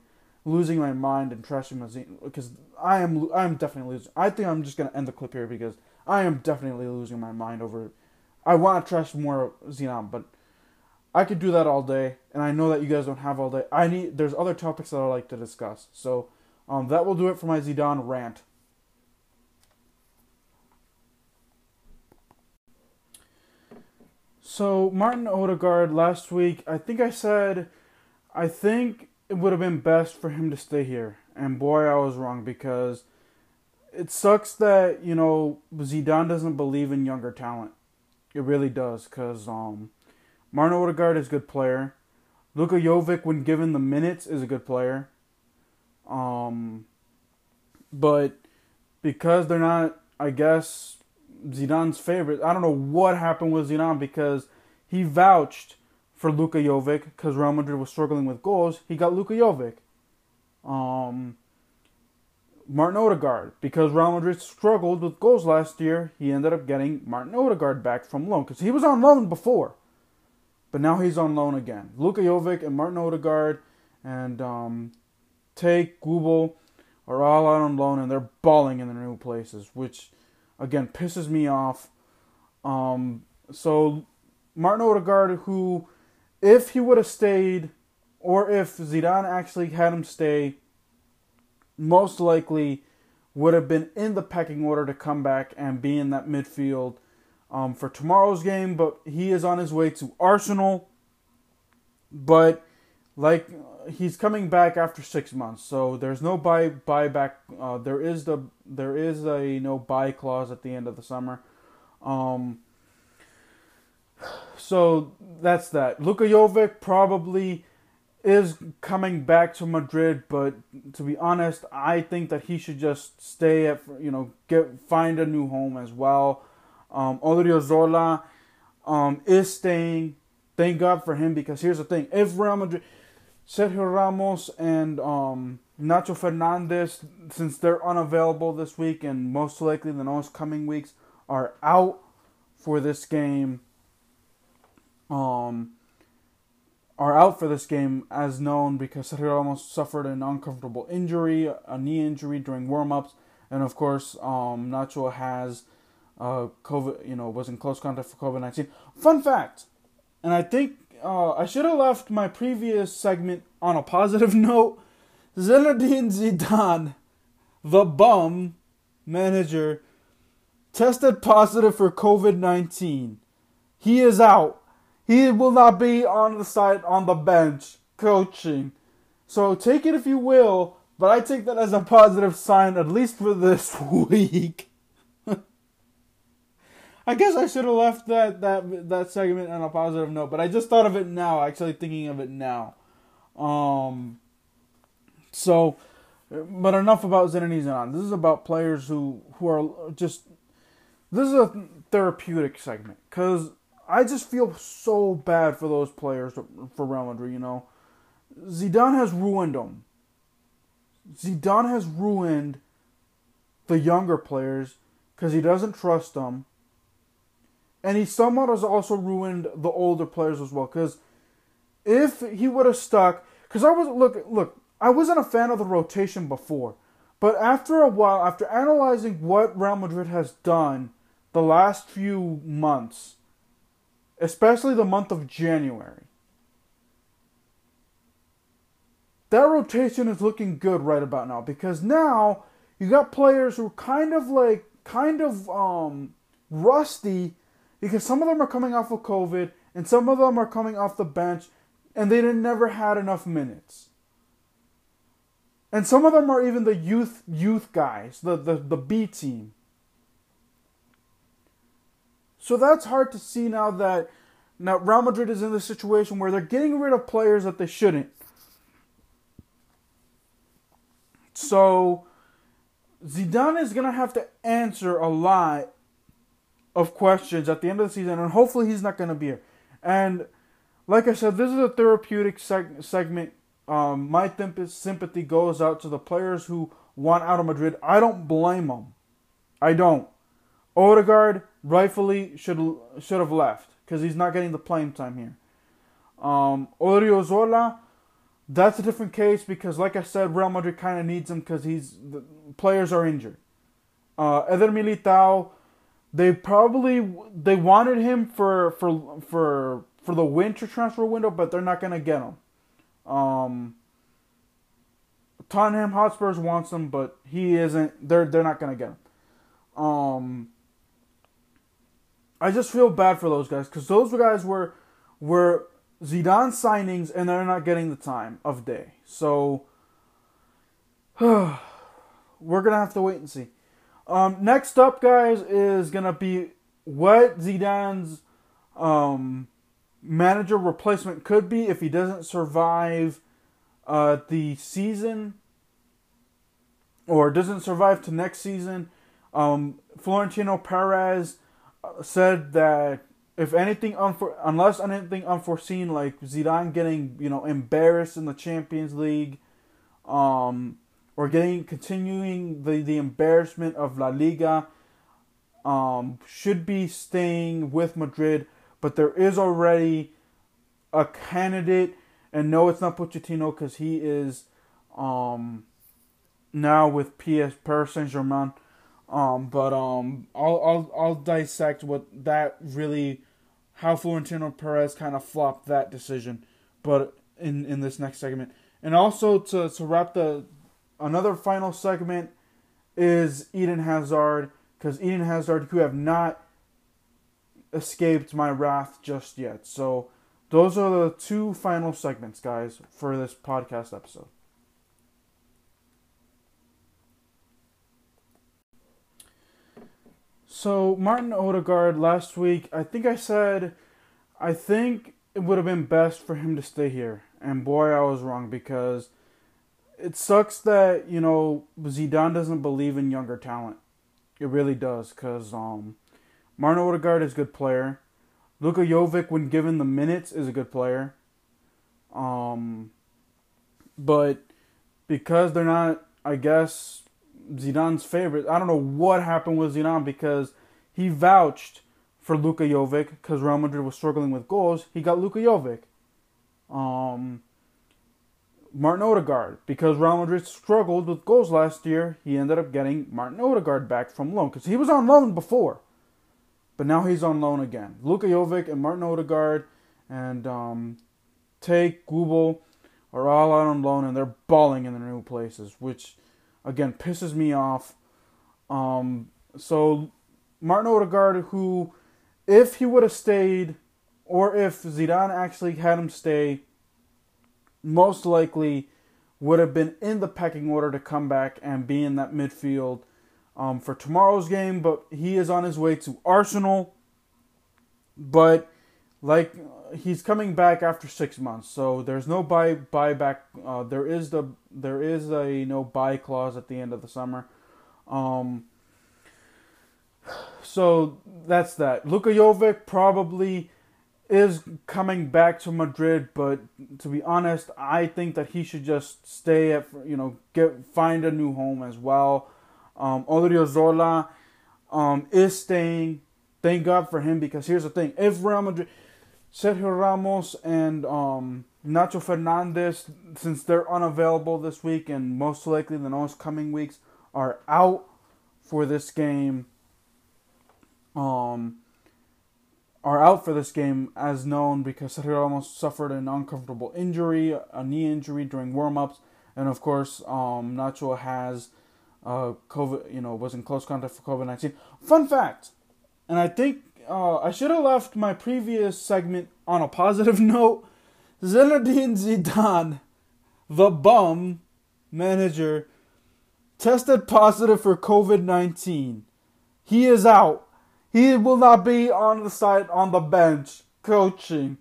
losing my mind and trashing my zine because I am I'm definitely losing. I think I'm just going to end the clip here because I am definitely losing my mind over I want to trash more Zidane, but I could do that all day, and I know that you guys don't have all day. I need there's other topics that I like to discuss. So um, that will do it for my Zidane rant. So Martin Odegaard last week, I think I said, I think it would have been best for him to stay here, and boy, I was wrong because it sucks that you know Zidane doesn't believe in younger talent. It really does, cause um, Martin Odegaard is a good player. Luka Jovic, when given the minutes, is a good player. Um, but because they're not, I guess Zidane's favorite. I don't know what happened with Zidane because he vouched for Luka Jovic because Real Madrid was struggling with goals. He got Luka Jovic. Um, Martin Odegaard because Real Madrid struggled with goals last year. He ended up getting Martin Odegaard back from loan because he was on loan before, but now he's on loan again. Luka Jovic and Martin Odegaard and um, Take Kubo are all out on loan and they're balling in their new places, which again pisses me off. Um, so Martin Odegaard, who, if he would have stayed, or if Zidane actually had him stay, most likely would have been in the pecking order to come back and be in that midfield um, for tomorrow's game. But he is on his way to Arsenal. But like he's coming back after six months, so there's no buy buyback. Uh, there is the there is a no buy clause at the end of the summer. Um, so that's that. Luka Jovic probably is coming back to Madrid, but to be honest, I think that he should just stay at you know get find a new home as well. Um, Odriozola um, is staying. Thank God for him because here's the thing: if Real Madrid, Sergio Ramos and um, Nacho Fernandez, since they're unavailable this week and most likely the next coming weeks are out for this game, um, are out for this game as known because Sergio Ramos suffered an uncomfortable injury, a knee injury during warm-ups, and of course, um, Nacho has uh, COVID, you know, was in close contact for COVID nineteen. Fun fact, and I think uh, I should have left my previous segment on a positive note. Zinedine Zidane, the bum manager, tested positive for COVID 19. He is out. He will not be on the side, on the bench, coaching. So take it if you will, but I take that as a positive sign, at least for this week. I guess I should have left that, that that segment on a positive note, but I just thought of it now, actually thinking of it now. Um, so, but enough about Zinedine Zidane. This is about players who, who are just. This is a therapeutic segment because I just feel so bad for those players for Real Madrid. You know, Zidane has ruined them. Zidane has ruined the younger players because he doesn't trust them and he somewhat has also ruined the older players as well. Because if he would have stuck, because I was look look, I wasn't a fan of the rotation before, but after a while, after analyzing what Real Madrid has done the last few months, especially the month of January, that rotation is looking good right about now because now you got players who are kind of like kind of um rusty because some of them are coming off of COVID and some of them are coming off the bench and they never had enough minutes. And some of them are even the youth youth guys, the, the, the B team. So that's hard to see now that now Real Madrid is in the situation where they're getting rid of players that they shouldn't. So Zidane is gonna have to answer a lot of questions at the end of the season, and hopefully he's not going to be here. And like I said, this is a therapeutic seg- segment. Um, my th- sympathy goes out to the players who want out of Madrid. I don't blame them. I don't. Odegaard rightfully should should have left because he's not getting the playing time here. Um, Odriozola, that's a different case because, like I said, Real Madrid kind of needs him because he's the players are injured. Uh, Eder Militao, they probably they wanted him for for for for the winter transfer window, but they're not gonna get him. Um, Tottenham Hotspurs wants him, but he isn't. They're they're not gonna get him. Um, I just feel bad for those guys because those guys were were Zidane signings, and they're not getting the time of day. So we're gonna have to wait and see. Um, next up, guys, is gonna be what Zidane's um, manager replacement could be if he doesn't survive uh, the season or doesn't survive to next season. Um, Florentino Perez uh, said that if anything unfor- unless anything unforeseen like Zidane getting you know embarrassed in the Champions League, um, or getting continuing the the embarrassment of La Liga, um, should be staying with Madrid. But there is already a candidate, and no, it's not Pochettino because he is um, now with PS Paris Saint Germain. Um, but um, I'll I'll I'll dissect what that really, how Florentino Perez kind of flopped that decision, but in in this next segment, and also to to wrap the another final segment is Eden Hazard because Eden Hazard who have not escaped my wrath just yet. So those are the two final segments, guys, for this podcast episode. So Martin Odegaard last week, I think I said, I think it would have been best for him to stay here, and boy, I was wrong because it sucks that you know Zidane doesn't believe in younger talent. It really does, cause um, Martin Odegaard is a good player. Luka Jovic, when given the minutes, is a good player. Um, but because they're not, I guess Zidane's favorite. I don't know what happened with Zidane because he vouched for Luka Jovic because Real Madrid was struggling with goals. He got Luka Jovic. Um, Martin Odegaard because Real Madrid struggled with goals last year. He ended up getting Martin Odegaard back from loan because he was on loan before, but now he's on loan again. Luka Jovic and Martin Odegaard and um, Take Kubo are all out on loan and they're balling in their new places, which again pisses me off. Um, so Martin Odegaard, who, if he would have stayed, or if Zidane actually had him stay, most likely would have been in the pecking order to come back and be in that midfield um, for tomorrow's game. But he is on his way to Arsenal. But like he's coming back after six months, so there's no buy buyback. Uh, there is the there is a no buy clause at the end of the summer. Um, so that's that. Luka Jovic probably is coming back to Madrid, but to be honest, I think that he should just stay at you know get find a new home as well. Um, Odriozola um, is staying. Thank God for him because here's the thing: if Real Madrid Sergio Ramos and um, Nacho Fernandez, since they're unavailable this week and most likely the next coming weeks, are out for this game. Um, are out for this game as known because Sergio Ramos suffered an uncomfortable injury, a knee injury during warm-ups, and of course, um, Nacho has uh, COVID, you know, was in close contact for COVID nineteen. Fun fact, and I think uh, I should have left my previous segment on a positive note. Zinedine Zidane, the bum manager, tested positive for COVID 19. He is out. He will not be on the side, on the bench, coaching.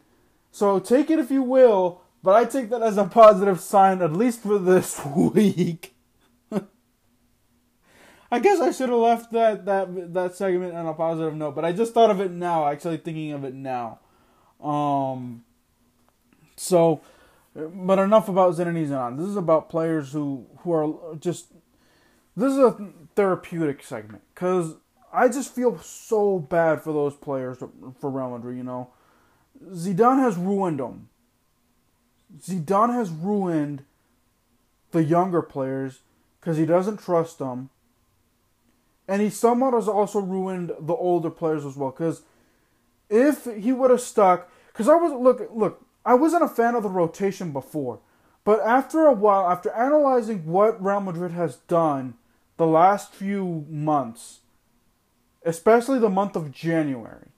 So take it if you will, but I take that as a positive sign, at least for this week. I guess I should have left that that that segment on a positive note, but I just thought of it now. Actually, thinking of it now. Um. So, but enough about Zinedine Zidane. This is about players who who are just. This is a therapeutic segment because I just feel so bad for those players for Real Madrid. You know, Zidane has ruined them. Zidane has ruined the younger players because he doesn't trust them and he somewhat has also ruined the older players as well. Because if he would have stuck, because I was look look I wasn't a fan of the rotation before, but after a while, after analyzing what Real Madrid has done the last few months, especially the month of January,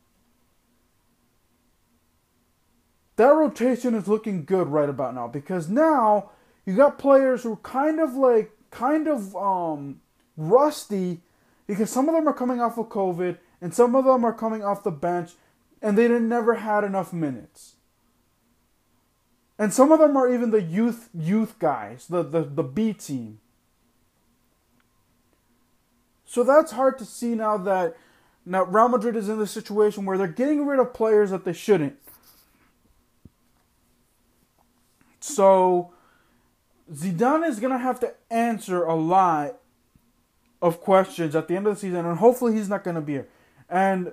that rotation is looking good right about now because now you got players who are kind of like kind of um, rusty because some of them are coming off of COVID and some of them are coming off the bench and they never had enough minutes. And some of them are even the youth youth guys, the, the, the B team. So that's hard to see now that now Real Madrid is in the situation where they're getting rid of players that they shouldn't. So Zidane is gonna have to answer a lot of questions at the end of the season, and hopefully he's not gonna be here. And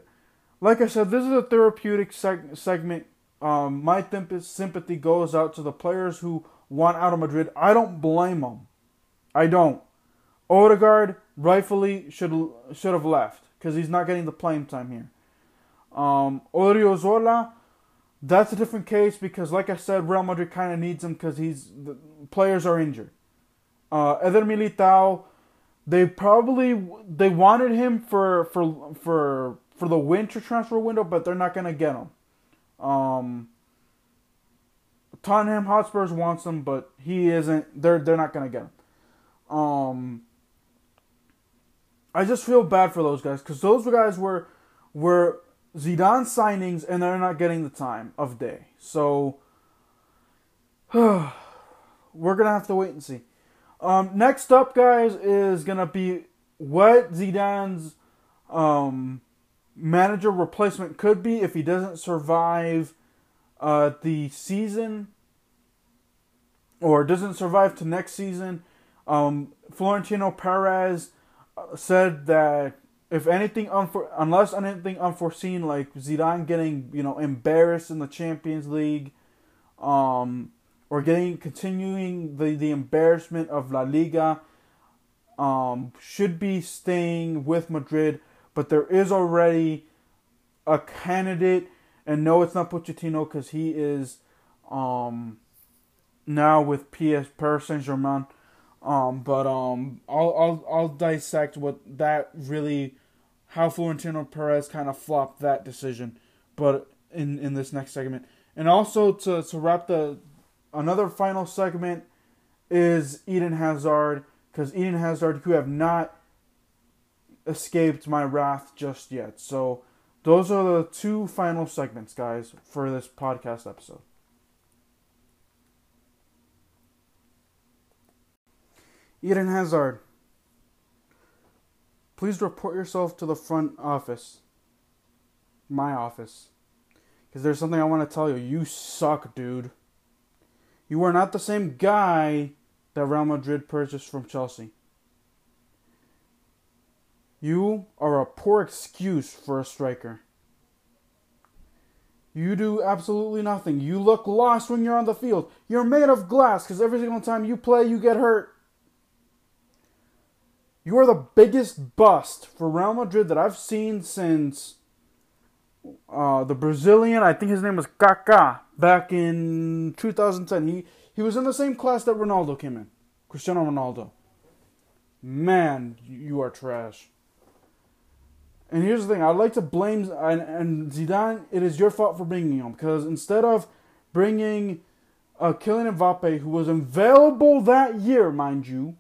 like I said, this is a therapeutic seg- segment. Um, my sympathy goes out to the players who want out of Madrid. I don't blame them. I don't. Odegaard rightfully should should have left because he's not getting the playing time here. Um, Odriozola that's a different case because, like I said, Real Madrid kind of needs him because he's the players are injured. Uh, Eder Militao, they probably they wanted him for for for for the winter transfer window, but they're not gonna get him. Um, Tottenham Hotspurs wants him, but he isn't. They're they're not gonna get him. Um, I just feel bad for those guys because those guys were were Zidane signings and they're not getting the time of day. So we're gonna have to wait and see. Um, next up, guys, is gonna be what Zidane's um, manager replacement could be if he doesn't survive uh, the season or doesn't survive to next season. Um, Florentino Perez said that if anything unfor- unless anything unforeseen like Zidane getting you know embarrassed in the Champions League, um, or getting continuing the the embarrassment of La Liga, um, should be staying with Madrid. But there is already a candidate, and no, it's not Pochettino because he is um, now with PS Paris Saint Germain. Um, but um, I'll I'll I'll dissect what that really how Florentino Perez kind of flopped that decision, but in in this next segment, and also to to wrap the another final segment is Eden Hazard because Eden Hazard who have not escaped my wrath just yet. So those are the two final segments, guys, for this podcast episode. Eden Hazard please report yourself to the front office. My office. Because there's something I want to tell you. You suck, dude. You are not the same guy that Real Madrid purchased from Chelsea. You are a poor excuse for a striker. You do absolutely nothing. You look lost when you're on the field. You're made of glass because every single time you play, you get hurt. You are the biggest bust for Real Madrid that I've seen since uh, the Brazilian. I think his name was Kaká back in 2010. He he was in the same class that Ronaldo came in, Cristiano Ronaldo. Man, you are trash. And here's the thing: I'd like to blame and, and Zidane. It is your fault for bringing him because instead of bringing uh, Kylian Mbappe, who was available that year, mind you,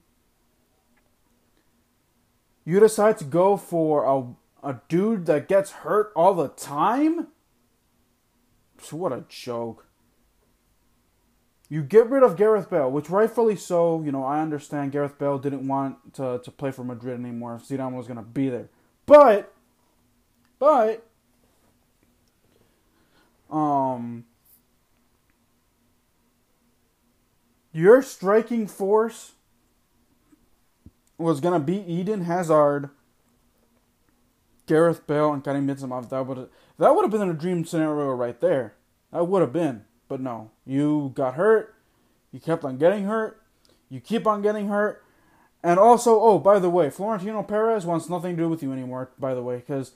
you decide to go for a, a dude that gets hurt all the time? What a joke. You get rid of Gareth Bale, which rightfully so, you know, I understand Gareth Bale didn't want to, to play for Madrid anymore if Zidane was going to be there. But, but, um, your striking force was gonna beat Eden Hazard, Gareth Bale, and Karim Benzema. That would that would have been a dream scenario right there. That would have been, but no. You got hurt. You kept on getting hurt. You keep on getting hurt. And also, oh, by the way, Florentino Perez wants nothing to do with you anymore. By the way, because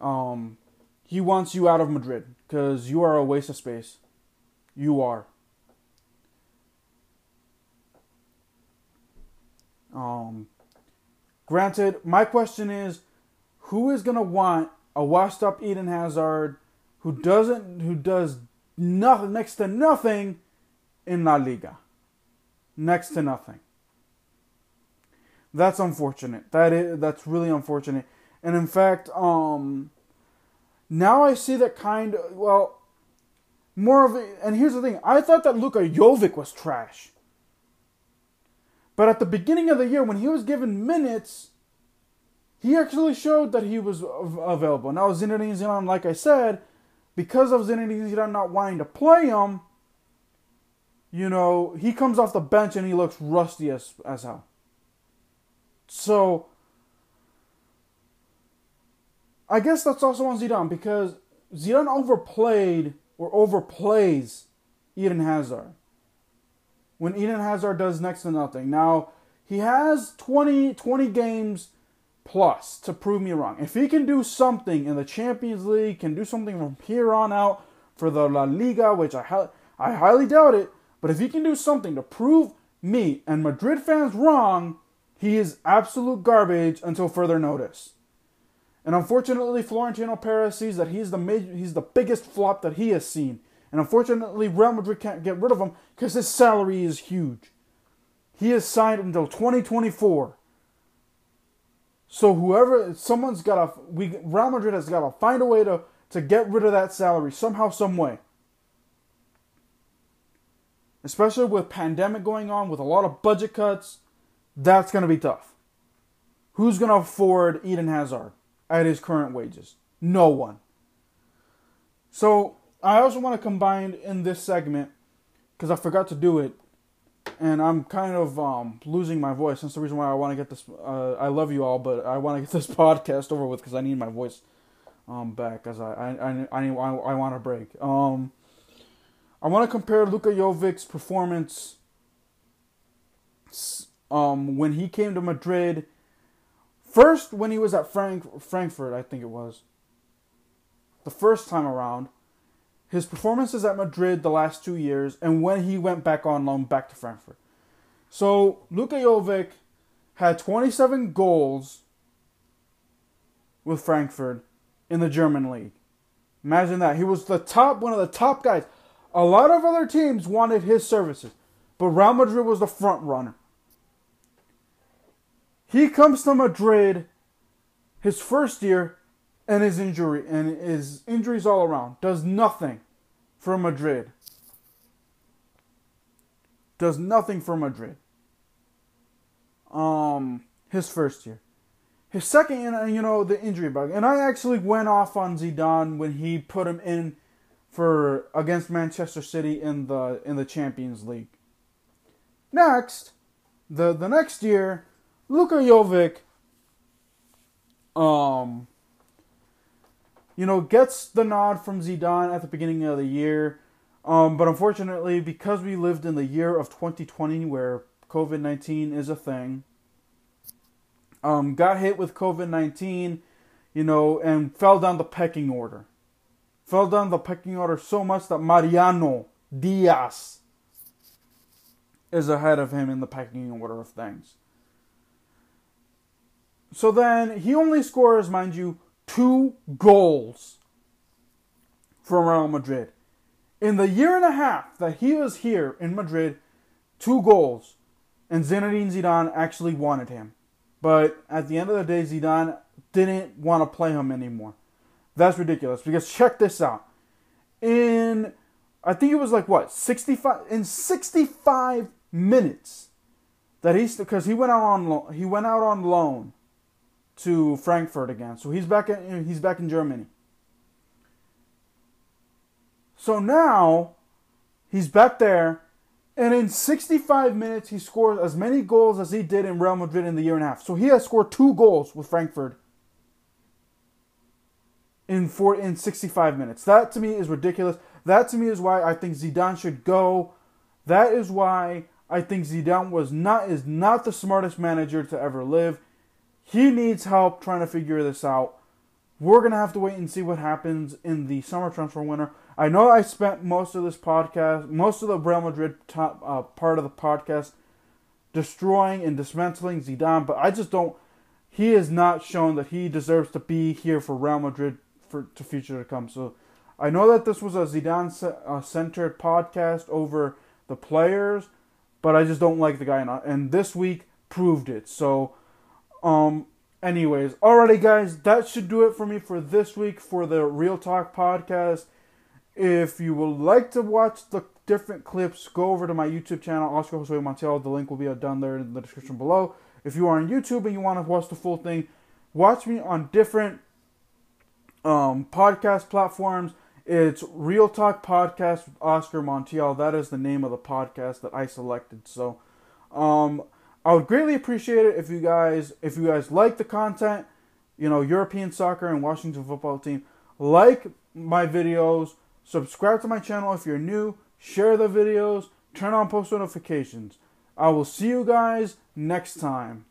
um, he wants you out of Madrid because you are a waste of space. You are. Um, granted, my question is, who is gonna want a washed-up Eden Hazard who doesn't, who does nothing, next to nothing in La Liga, next to nothing. That's unfortunate. That is that's really unfortunate. And in fact, um, now I see that kind of well, more of it. And here's the thing: I thought that Luka Jovic was trash. But at the beginning of the year, when he was given minutes, he actually showed that he was available. Now Zinedine Zidane, like I said, because of Zinedine Zidane not wanting to play him, you know, he comes off the bench and he looks rusty as as hell. So I guess that's also on Zidane because Zidane overplayed or overplays Eden Hazard. When Eden Hazard does next to nothing. Now, he has 20, 20 games plus to prove me wrong. If he can do something in the Champions League, can do something from here on out for the La Liga, which I, I highly doubt it, but if he can do something to prove me and Madrid fans wrong, he is absolute garbage until further notice. And unfortunately, Florentino Perez sees that he's the major, he's the biggest flop that he has seen. And unfortunately, Real Madrid can't get rid of him because his salary is huge. He is signed until 2024. So whoever, someone's got to, we Real Madrid has got to find a way to to get rid of that salary somehow, some way especially with pandemic going on, with a lot of budget cuts, that's going to be tough. Who's going to afford Eden Hazard at his current wages? No one. So I also want to combine in this segment because I forgot to do it, and I'm kind of um, losing my voice. That's the reason why I want to get this. Uh, I love you all, but I want to get this podcast over with because I need my voice um, back. As I I I, I, I want a break. Um, I want to compare Luka Jovic's performance um, when he came to Madrid. First, when he was at Frank- Frankfurt, I think it was. The first time around. His performances at Madrid the last two years, and when he went back on loan back to Frankfurt. So, Luka Jovic had 27 goals with Frankfurt in the German league. Imagine that. He was the top, one of the top guys. A lot of other teams wanted his services, but Real Madrid was the front runner. He comes to Madrid his first year and his injury and his injuries all around. Does nothing for Madrid. Does nothing for Madrid. Um his first year. His second you know, the injury bug. And I actually went off on Zidane when he put him in for against Manchester City in the in the Champions League. Next, the the next year, Luka Jovic um you know gets the nod from Zidane at the beginning of the year. Um, but unfortunately, because we lived in the year of 2020 where COVID 19 is a thing, um, got hit with COVID 19, you know, and fell down the pecking order fell down the pecking order so much that Mariano Diaz is ahead of him in the pecking order of things. So then he only scores, mind you, two goals for Real Madrid. In the year and a half that he was here in Madrid, two goals. And Zinedine Zidane actually wanted him. But at the end of the day, Zidane didn't want to play him anymore. That's ridiculous because check this out. In I think it was like what 65 in 65 minutes that he's because he went out on he went out on loan to Frankfurt again. So he's back in he's back in Germany. So now he's back there and in 65 minutes he scores as many goals as he did in Real Madrid in the year and a half. So he has scored two goals with Frankfurt in four in 65 minutes. That to me is ridiculous. That to me is why I think Zidane should go. That is why I think Zidane was not is not the smartest manager to ever live. He needs help trying to figure this out. we're gonna have to wait and see what happens in the summer transfer winter. I know I spent most of this podcast, most of the Real Madrid top uh, part of the podcast, destroying and dismantling Zidane, but I just don't. He has not shown that he deserves to be here for Real Madrid for to future to come. So I know that this was a Zidane uh, centered podcast over the players, but I just don't like the guy. And this week proved it. So, um, anyways, alrighty, guys, that should do it for me for this week for the Real Talk podcast. If you would like to watch the different clips, go over to my YouTube channel, Oscar Jose Montiel. The link will be down there in the description below. If you are on YouTube and you want to watch the full thing, watch me on different um, podcast platforms. It's Real Talk Podcast Oscar Montiel. That is the name of the podcast that I selected. So, um, I would greatly appreciate it if you guys, if you guys like the content, you know, European soccer and Washington football team, like my videos, subscribe to my channel if you're new, share the videos, turn on post notifications. I will see you guys next time.